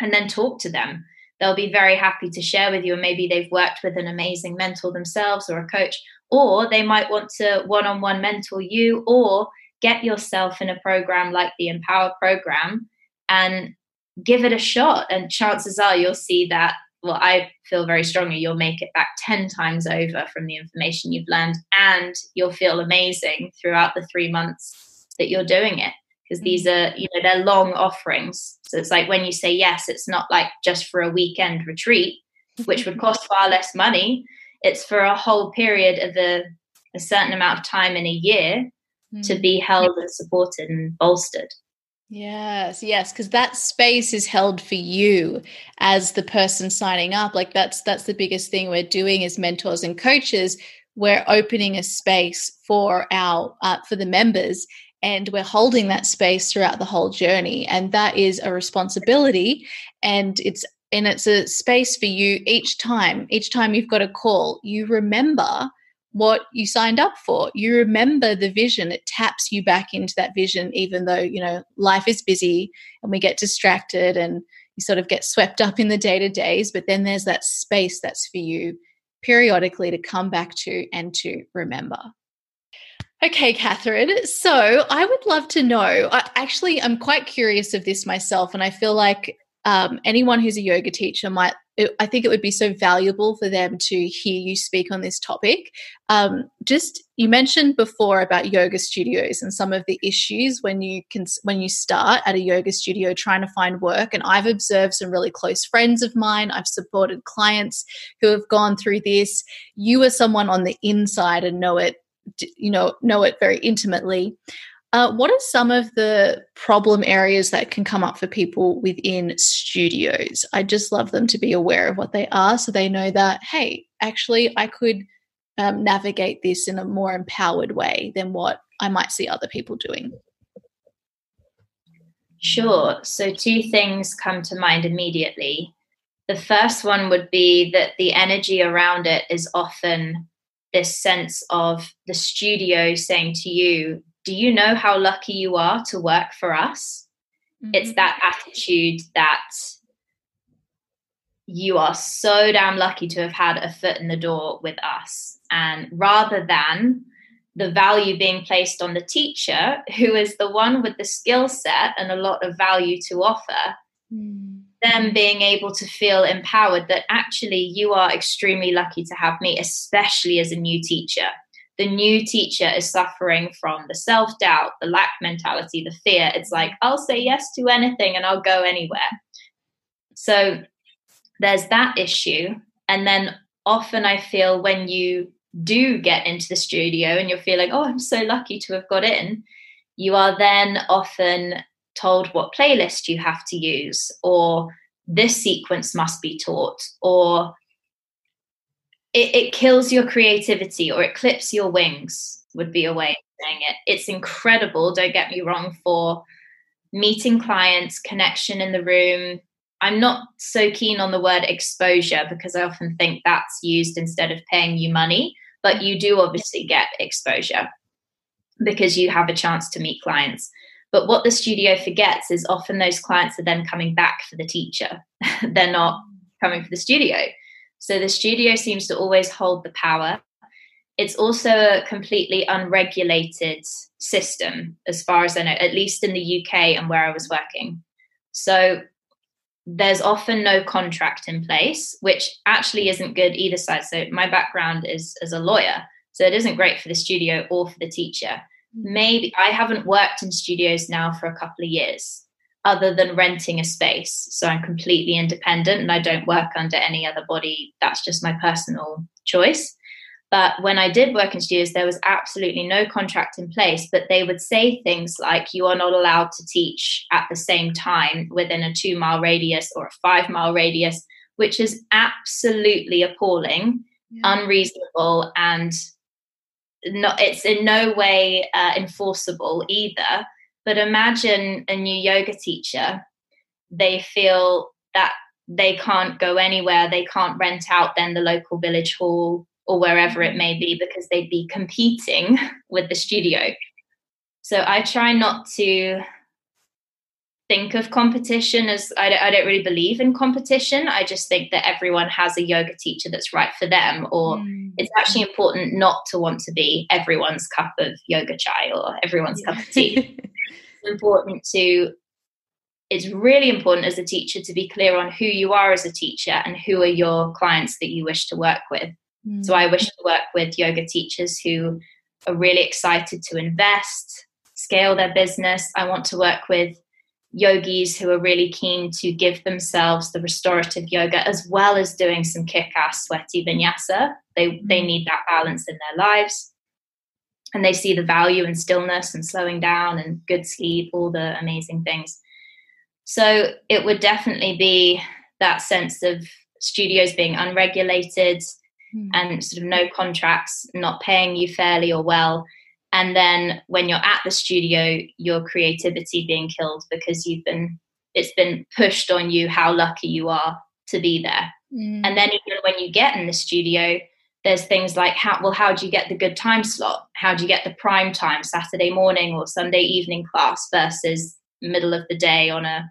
and then talk to them. They'll be very happy to share with you, and maybe they've worked with an amazing mentor themselves or a coach, or they might want to one on one mentor you, or get yourself in a program like the Empower program and give it a shot. And chances are you'll see that, well, I feel very strongly you'll make it back 10 times over from the information you've learned, and you'll feel amazing throughout the three months that you're doing it. Because these mm. are, you know, they're long offerings. So it's like when you say yes, it's not like just for a weekend retreat, which would cost far less money. It's for a whole period of a, a certain amount of time in a year mm. to be held and supported and bolstered. Yes, yes, because that space is held for you as the person signing up. Like that's that's the biggest thing we're doing as mentors and coaches. We're opening a space for our uh, for the members, and we're holding that space throughout the whole journey. And that is a responsibility, and it's and it's a space for you each time. Each time you've got a call, you remember what you signed up for. You remember the vision. It taps you back into that vision, even though, you know, life is busy and we get distracted and you sort of get swept up in the day to days, but then there's that space that's for you periodically to come back to and to remember. Okay, Catherine. So I would love to know. I, actually, I'm quite curious of this myself, and I feel like um, anyone who's a yoga teacher might I think it would be so valuable for them to hear you speak on this topic. Um, just you mentioned before about yoga studios and some of the issues when you can when you start at a yoga studio trying to find work. And I've observed some really close friends of mine. I've supported clients who have gone through this. You are someone on the inside and know it you know know it very intimately uh, what are some of the problem areas that can come up for people within studios? I just love them to be aware of what they are so they know that, hey, actually, I could um, navigate this in a more empowered way than what I might see other people doing. Sure. So, two things come to mind immediately. The first one would be that the energy around it is often this sense of the studio saying to you, do you know how lucky you are to work for us? Mm-hmm. It's that attitude that you are so damn lucky to have had a foot in the door with us. And rather than the value being placed on the teacher, who is the one with the skill set and a lot of value to offer, mm. them being able to feel empowered that actually you are extremely lucky to have me, especially as a new teacher the new teacher is suffering from the self doubt, the lack mentality, the fear. It's like, I'll say yes to anything and I'll go anywhere. So there's that issue. And then often I feel when you do get into the studio and you're feeling, oh, I'm so lucky to have got in, you are then often told what playlist you have to use, or this sequence must be taught, or it, it kills your creativity or it clips your wings would be a way of saying it. It's incredible don't get me wrong for meeting clients connection in the room. I'm not so keen on the word exposure because i often think that's used instead of paying you money but you do obviously get exposure because you have a chance to meet clients. But what the studio forgets is often those clients are then coming back for the teacher. They're not coming for the studio so the studio seems to always hold the power. It's also a completely unregulated system, as far as I know, at least in the UK and where I was working. So there's often no contract in place, which actually isn't good either side. So my background is as a lawyer. So it isn't great for the studio or for the teacher. Hmm. Maybe I haven't worked in studios now for a couple of years other than renting a space. So I'm completely independent and I don't work under any other body. That's just my personal choice. But when I did work in studios, there was absolutely no contract in place. But they would say things like, you are not allowed to teach at the same time within a two mile radius or a five mile radius, which is absolutely appalling, yeah. unreasonable, and not, it's in no way uh, enforceable either. But imagine a new yoga teacher, they feel that they can't go anywhere, they can't rent out then the local village hall or wherever it mm-hmm. may be because they'd be competing with the studio. So I try not to think of competition as I don't, I don't, really believe in competition. I just think that everyone has a yoga teacher that's right for them, or mm. it's actually important not to want to be everyone's cup of yoga chai or everyone's yeah. cup of tea. it's important to it's really important as a teacher to be clear on who you are as a teacher and who are your clients that you wish to work with. Mm. So I wish to work with yoga teachers who are really excited to invest, scale their business. I want to work with yogis who are really keen to give themselves the restorative yoga as well as doing some kick-ass sweaty vinyasa. They they mm. need that balance in their lives and they see the value in stillness and slowing down and good sleep, all the amazing things. So it would definitely be that sense of studios being unregulated mm. and sort of no contracts, not paying you fairly or well. And then when you're at the studio, your creativity being killed because you've been it's been pushed on you how lucky you are to be there. Mm. And then even when you get in the studio, there's things like how well how do you get the good time slot how do you get the prime time saturday morning or sunday evening class versus middle of the day on a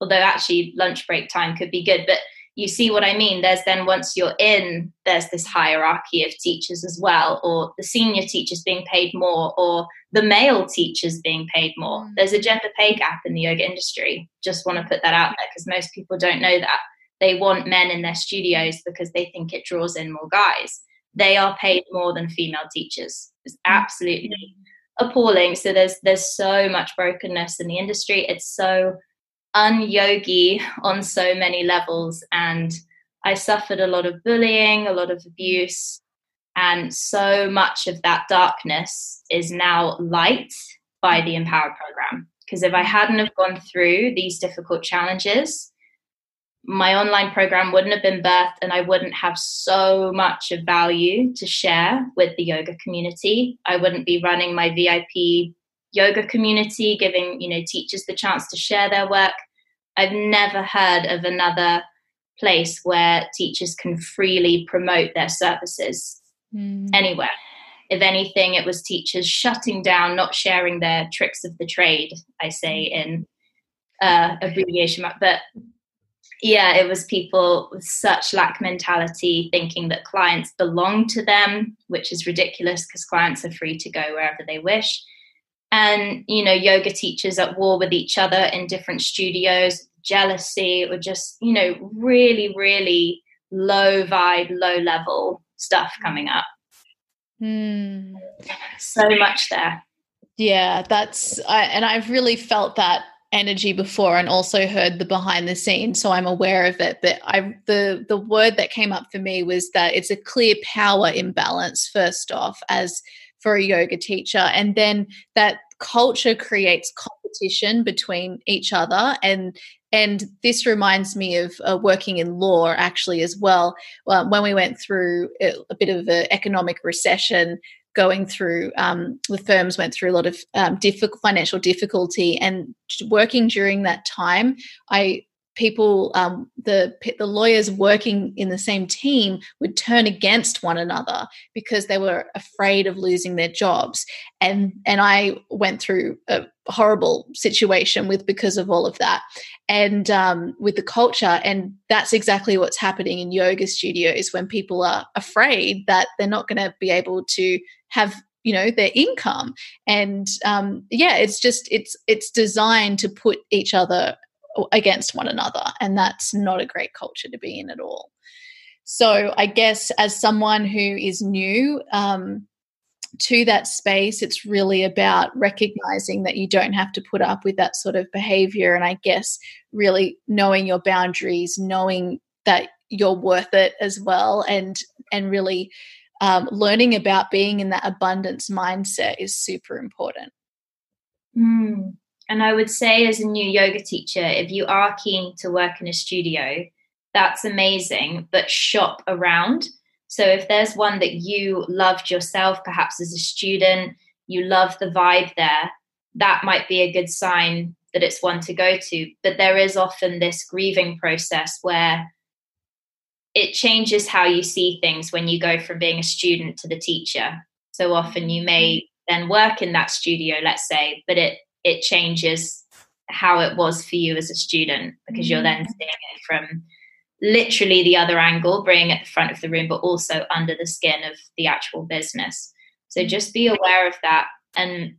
although actually lunch break time could be good but you see what I mean? There's then once you're in, there's this hierarchy of teachers as well, or the senior teachers being paid more, or the male teachers being paid more. Mm. There's a gender pay gap in the yoga industry. Just want to put that out there because most people don't know that. They want men in their studios because they think it draws in more guys. They are paid more than female teachers. It's mm. absolutely appalling. So there's there's so much brokenness in the industry. It's so unyogi on so many levels. And I suffered a lot of bullying, a lot of abuse. And so much of that darkness is now light by the Empower program. Because if I hadn't have gone through these difficult challenges, my online program wouldn't have been birthed and I wouldn't have so much of value to share with the yoga community. I wouldn't be running my VIP yoga community, giving you know teachers the chance to share their work. I've never heard of another place where teachers can freely promote their services mm. anywhere. If anything, it was teachers shutting down, not sharing their tricks of the trade. I say hmm. in uh, abbreviation, but yeah, it was people with such lack mentality thinking that clients belong to them, which is ridiculous because clients are free to go wherever they wish and you know yoga teachers at war with each other in different studios jealousy or just you know really really low vibe low level stuff coming up. Mm. so much there. Yeah that's I, and i've really felt that energy before and also heard the behind the scenes so i'm aware of it. But i the the word that came up for me was that it's a clear power imbalance first off as for a yoga teacher and then that culture creates competition between each other and and this reminds me of uh, working in law actually as well. Uh, when we went through a, a bit of an economic recession going through um, the firms went through a lot of um, difficult financial difficulty and working during that time i people um, the the lawyers working in the same team would turn against one another because they were afraid of losing their jobs. And and I went through a horrible situation with because of all of that. And um, with the culture and that's exactly what's happening in yoga studios when people are afraid that they're not going to be able to have you know their income. And um, yeah it's just it's it's designed to put each other against one another. And that's not a great culture to be in at all. So, I guess as someone who is new um, to that space, it's really about recognizing that you don't have to put up with that sort of behavior. And I guess really knowing your boundaries, knowing that you're worth it as well, and and really um, learning about being in that abundance mindset is super important. Mm. And I would say, as a new yoga teacher, if you are keen to work in a studio, that's amazing, but shop around. So if there's one that you loved yourself, perhaps as a student, you love the vibe there, that might be a good sign that it's one to go to. But there is often this grieving process where it changes how you see things when you go from being a student to the teacher. So often you may mm-hmm. then work in that studio, let's say, but it it changes how it was for you as a student because you're then mm. seeing it from literally the other angle, bringing it at the front of the room, but also under the skin of the actual business. So mm. just be aware of that and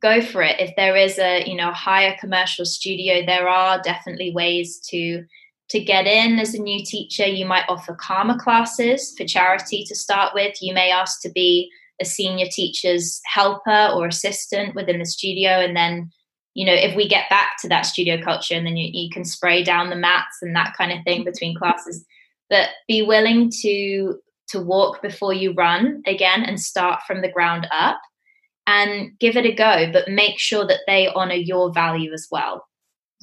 go for it. If there is a you know higher commercial studio, there are definitely ways to to get in as a new teacher. You might offer karma classes for charity to start with. You may ask to be a senior teacher's helper or assistant within the studio. And then you know if we get back to that studio culture and then you, you can spray down the mats and that kind of thing between classes. But be willing to to walk before you run again and start from the ground up and give it a go but make sure that they honor your value as well.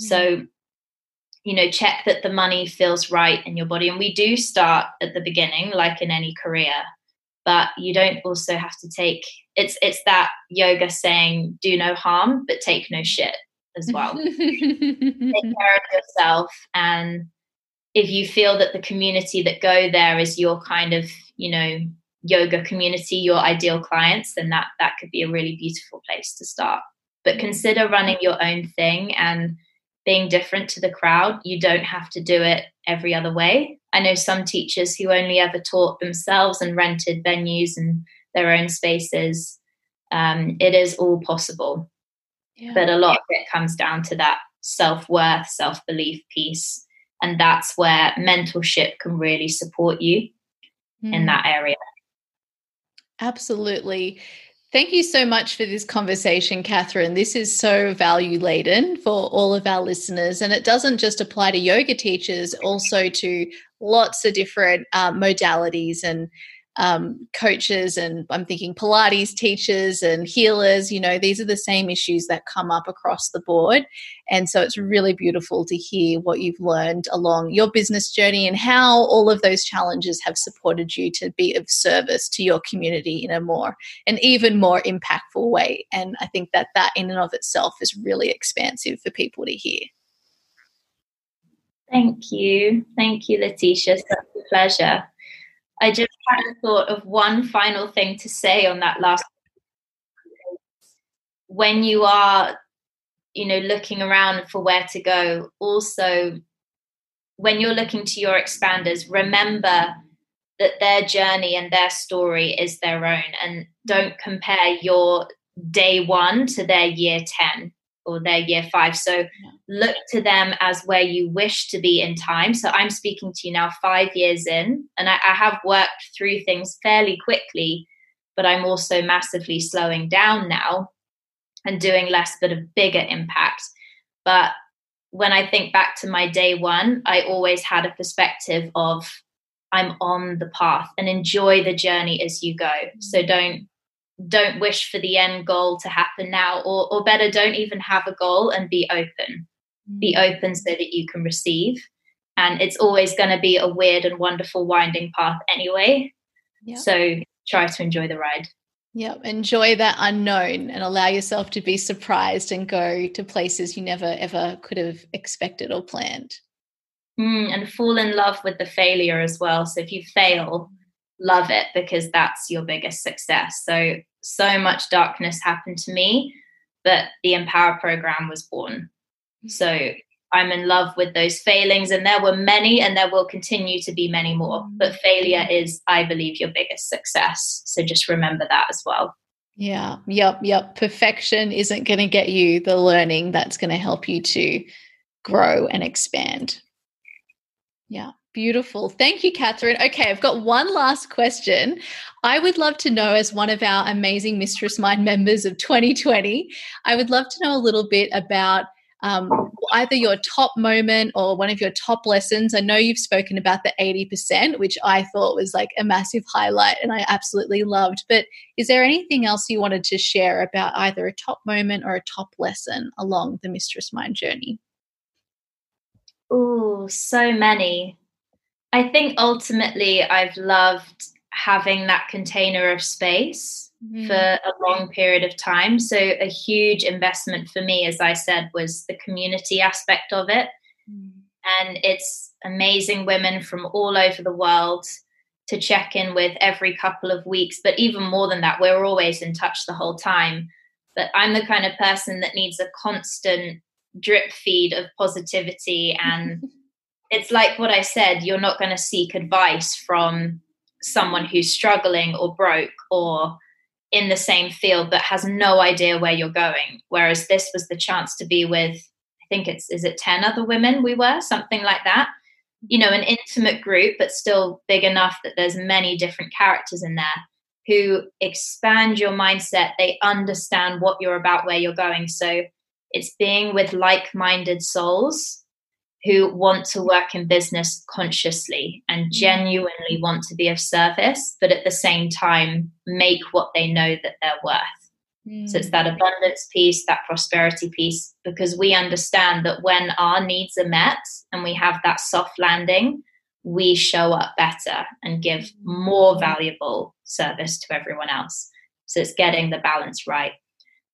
Mm-hmm. so you know check that the money feels right in your body. And we do start at the beginning like in any career but you don't also have to take it's it's that yoga saying do no harm but take no shit as well take care of yourself and if you feel that the community that go there is your kind of you know yoga community your ideal clients then that that could be a really beautiful place to start but mm. consider running your own thing and being different to the crowd. You don't have to do it every other way. I know some teachers who only ever taught themselves and rented venues and their own spaces. Um, it is all possible. Yeah. But a lot of it comes down to that self worth, self belief piece. And that's where mentorship can really support you mm. in hmm. that area. Absolutely. Thank you so much for this conversation, Catherine. This is so value laden for all of our listeners. And it doesn't just apply to yoga teachers, also to lots of different uh, modalities and um, coaches and I'm thinking Pilates teachers and healers, you know, these are the same issues that come up across the board. And so it's really beautiful to hear what you've learned along your business journey and how all of those challenges have supported you to be of service to your community in a more, an even more impactful way. And I think that that in and of itself is really expansive for people to hear. Thank you. Thank you, Letitia. It's a pleasure. I just had a thought of one final thing to say on that last. When you are, you know, looking around for where to go, also when you're looking to your expanders, remember that their journey and their story is their own and don't compare your day one to their year 10 or their year five. So look to them as where you wish to be in time. So I'm speaking to you now five years in, and I, I have worked through things fairly quickly, but I'm also massively slowing down now and doing less but a bigger impact. But when I think back to my day one, I always had a perspective of I'm on the path and enjoy the journey as you go. So don't don't wish for the end goal to happen now or, or better don't even have a goal and be open. Be mm. open so that you can receive. And it's always going to be a weird and wonderful winding path anyway. Yep. so try to enjoy the ride. Yeah enjoy that unknown and allow yourself to be surprised and go to places you never ever could have expected or planned. Mm, and fall in love with the failure as well. So if you fail love it because that's your biggest success. So so much darkness happened to me but the empower program was born. So i'm in love with those failings and there were many and there will continue to be many more but failure is i believe your biggest success. So just remember that as well. Yeah yep yep. Perfection isn't going to get you the learning that's going to help you to grow and expand. Yeah Beautiful. Thank you, Catherine. Okay, I've got one last question. I would love to know, as one of our amazing Mistress Mind members of 2020, I would love to know a little bit about um, either your top moment or one of your top lessons. I know you've spoken about the 80%, which I thought was like a massive highlight and I absolutely loved. But is there anything else you wanted to share about either a top moment or a top lesson along the Mistress Mind journey? Oh, so many. I think ultimately I've loved having that container of space mm-hmm. for a long period of time. So, a huge investment for me, as I said, was the community aspect of it. Mm-hmm. And it's amazing women from all over the world to check in with every couple of weeks. But even more than that, we're always in touch the whole time. But I'm the kind of person that needs a constant drip feed of positivity and it's like what I said, you're not going to seek advice from someone who's struggling or broke or in the same field but has no idea where you're going. Whereas this was the chance to be with, I think it's, is it 10 other women we were, something like that. You know, an intimate group, but still big enough that there's many different characters in there who expand your mindset. They understand what you're about, where you're going. So it's being with like minded souls who want to work in business consciously and mm. genuinely want to be of service, but at the same time make what they know that they're worth. Mm. So it's that mm. abundance piece, that prosperity piece, because we understand that when our needs are met and we have that soft landing, we show up better and give mm. more valuable service to everyone else. So it's getting the balance right.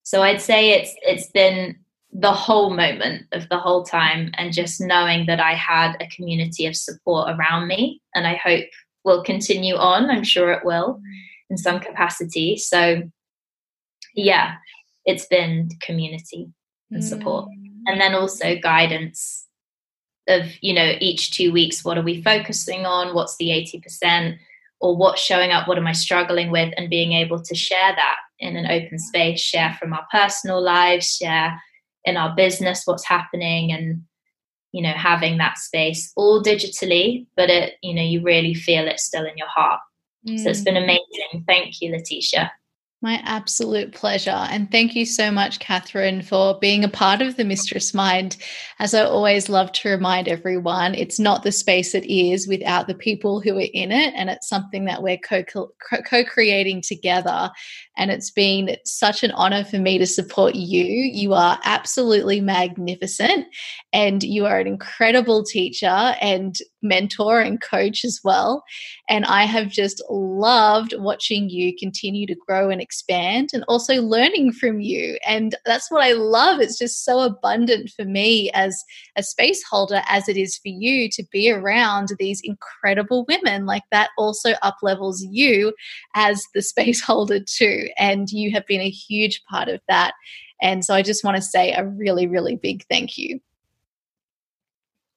So I'd say it's it's been the whole moment of the whole time and just knowing that I had a community of support around me and I hope will continue on. I'm sure it will in some capacity. So, yeah, it's been community and support. Mm. and then also guidance of you know each two weeks what are we focusing on what's the 80% or what's showing up what am i struggling with and being able to share that in an open space share from our personal lives share in our business what's happening and you know having that space all digitally but it you know you really feel it still in your heart mm. so it's been mm. amazing thank you letitia my absolute pleasure. And thank you so much, Catherine, for being a part of the Mistress Mind. As I always love to remind everyone, it's not the space it is without the people who are in it. And it's something that we're co creating together. And it's been such an honor for me to support you. You are absolutely magnificent. And you are an incredible teacher and mentor and coach as well. And I have just loved watching you continue to grow and expand and also learning from you. And that's what I love. It's just so abundant for me as a space holder, as it is for you to be around these incredible women. Like that also up levels you as the space holder too. And you have been a huge part of that. And so I just want to say a really, really big thank you.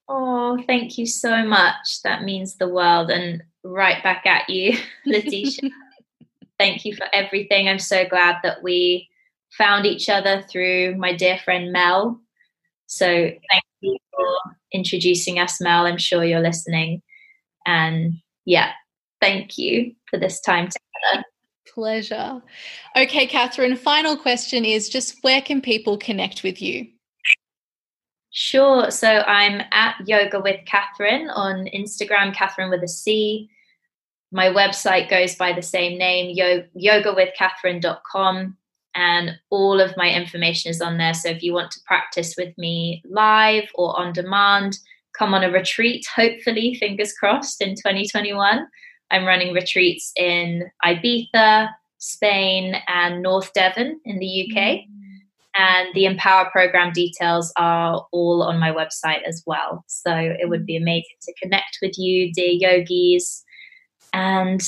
Oh, thank you so much. That means the world. And right back at you, Letitia. thank you for everything. I'm so glad that we found each other through my dear friend Mel. So thank you for introducing us, Mel. I'm sure you're listening. And yeah, thank you for this time together. Pleasure. Okay, Catherine, final question is just where can people connect with you? Sure. So I'm at Yoga with Catherine on Instagram, Catherine with a C. My website goes by the same name, yo- yogawithcatherine.com, and all of my information is on there. So if you want to practice with me live or on demand, come on a retreat, hopefully, fingers crossed, in 2021. I'm running retreats in Ibiza, Spain, and North Devon in the UK. Mm-hmm and the Empower program details are all on my website as well. So it would be amazing to connect with you, dear yogis. And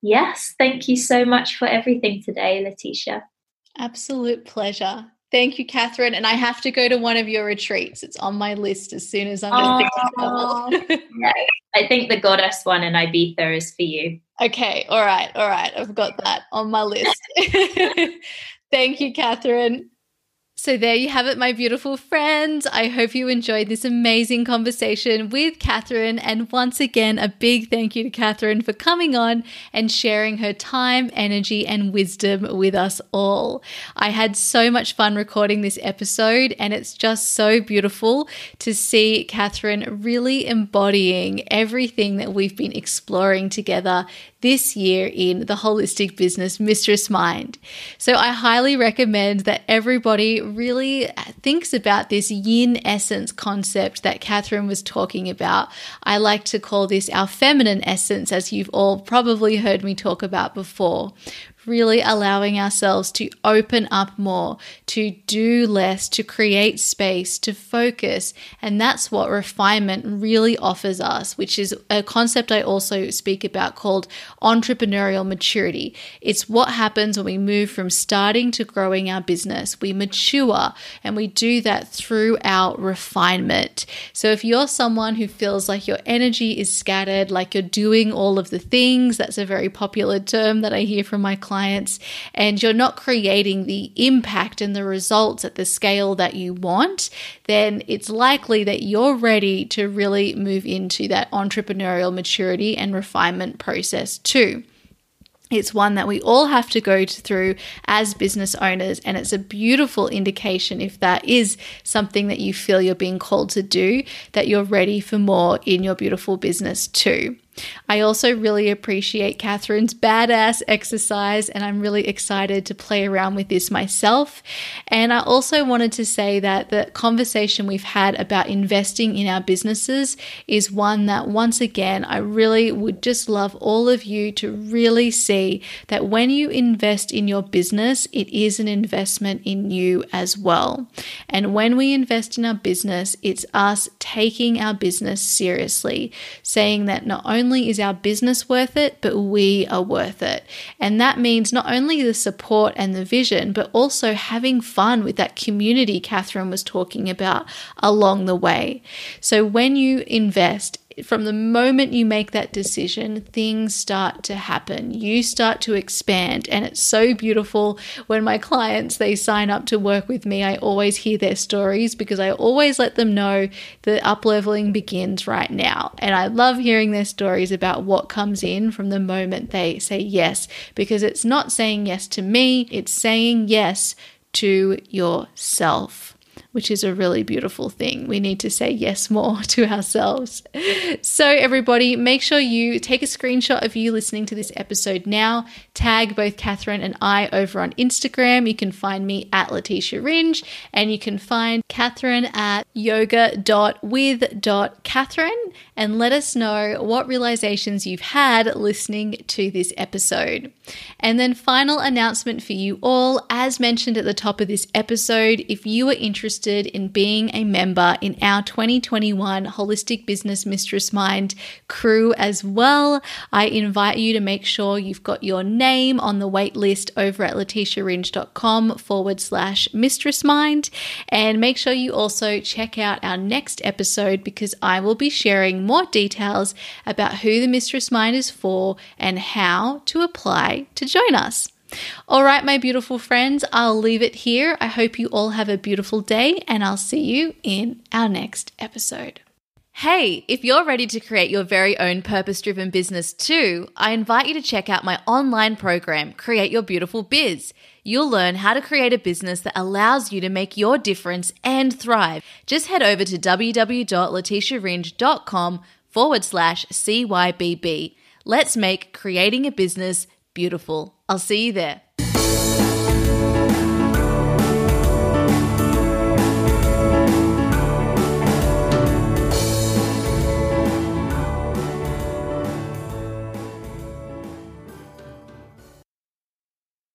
yes, thank you so much for everything today, Letitia. Absolute pleasure. Thank you, Catherine. And I have to go to one of your retreats. It's on my list as soon as I'm oh, I think the goddess one in Ibiza is for you. Okay. All right. All right. I've got that on my list. Thank you, Catherine. So, there you have it, my beautiful friends. I hope you enjoyed this amazing conversation with Catherine. And once again, a big thank you to Catherine for coming on and sharing her time, energy, and wisdom with us all. I had so much fun recording this episode, and it's just so beautiful to see Catherine really embodying everything that we've been exploring together this year in the Holistic Business Mistress Mind. So I highly recommend that everybody really thinks about this yin essence concept that Catherine was talking about. I like to call this our feminine essence, as you've all probably heard me talk about before really allowing ourselves to open up more, to do less, to create space, to focus. And that's what refinement really offers us, which is a concept I also speak about called entrepreneurial maturity. It's what happens when we move from starting to growing our business. We mature and we do that through our refinement. So if you're someone who feels like your energy is scattered, like you're doing all of the things, that's a very popular term that I hear from my clients clients and you're not creating the impact and the results at the scale that you want, then it's likely that you're ready to really move into that entrepreneurial maturity and refinement process too. It's one that we all have to go through as business owners, and it's a beautiful indication if that is something that you feel you're being called to do, that you're ready for more in your beautiful business too. I also really appreciate Catherine's badass exercise, and I'm really excited to play around with this myself. And I also wanted to say that the conversation we've had about investing in our businesses is one that, once again, I really would just love all of you to really see that when you invest in your business, it is an investment in you as well. And when we invest in our business, it's us taking our business seriously, saying that not only only is our business worth it, but we are worth it. And that means not only the support and the vision, but also having fun with that community Catherine was talking about along the way. So when you invest from the moment you make that decision, things start to happen. You start to expand. And it's so beautiful when my clients they sign up to work with me. I always hear their stories because I always let them know that upleveling begins right now. And I love hearing their stories about what comes in from the moment they say yes, because it's not saying yes to me, it's saying yes to yourself which is a really beautiful thing. We need to say yes more to ourselves. So, everybody, make sure you take a screenshot of you listening to this episode now. Tag both Catherine and I over on Instagram. You can find me at Letitia Ringe, and you can find Catherine at yoga.with.catherine and let us know what realizations you've had listening to this episode. And then, final announcement for you all as mentioned at the top of this episode, if you are interested in being a member in our 2021 Holistic Business Mistress Mind crew as well, I invite you to make sure you've got your name on the wait list over at letitiaringe.com forward slash mistress mind. And make sure you also check out our next episode because I will be sharing more details about who the Mistress Mind is for and how to apply to join us. All right, my beautiful friends, I'll leave it here. I hope you all have a beautiful day, and I'll see you in our next episode. Hey, if you're ready to create your very own purpose driven business too, I invite you to check out my online program, Create Your Beautiful Biz. You'll learn how to create a business that allows you to make your difference and thrive. Just head over to www.letitiaringe.com forward slash CYBB. Let's make creating a business beautiful. I'll see you there.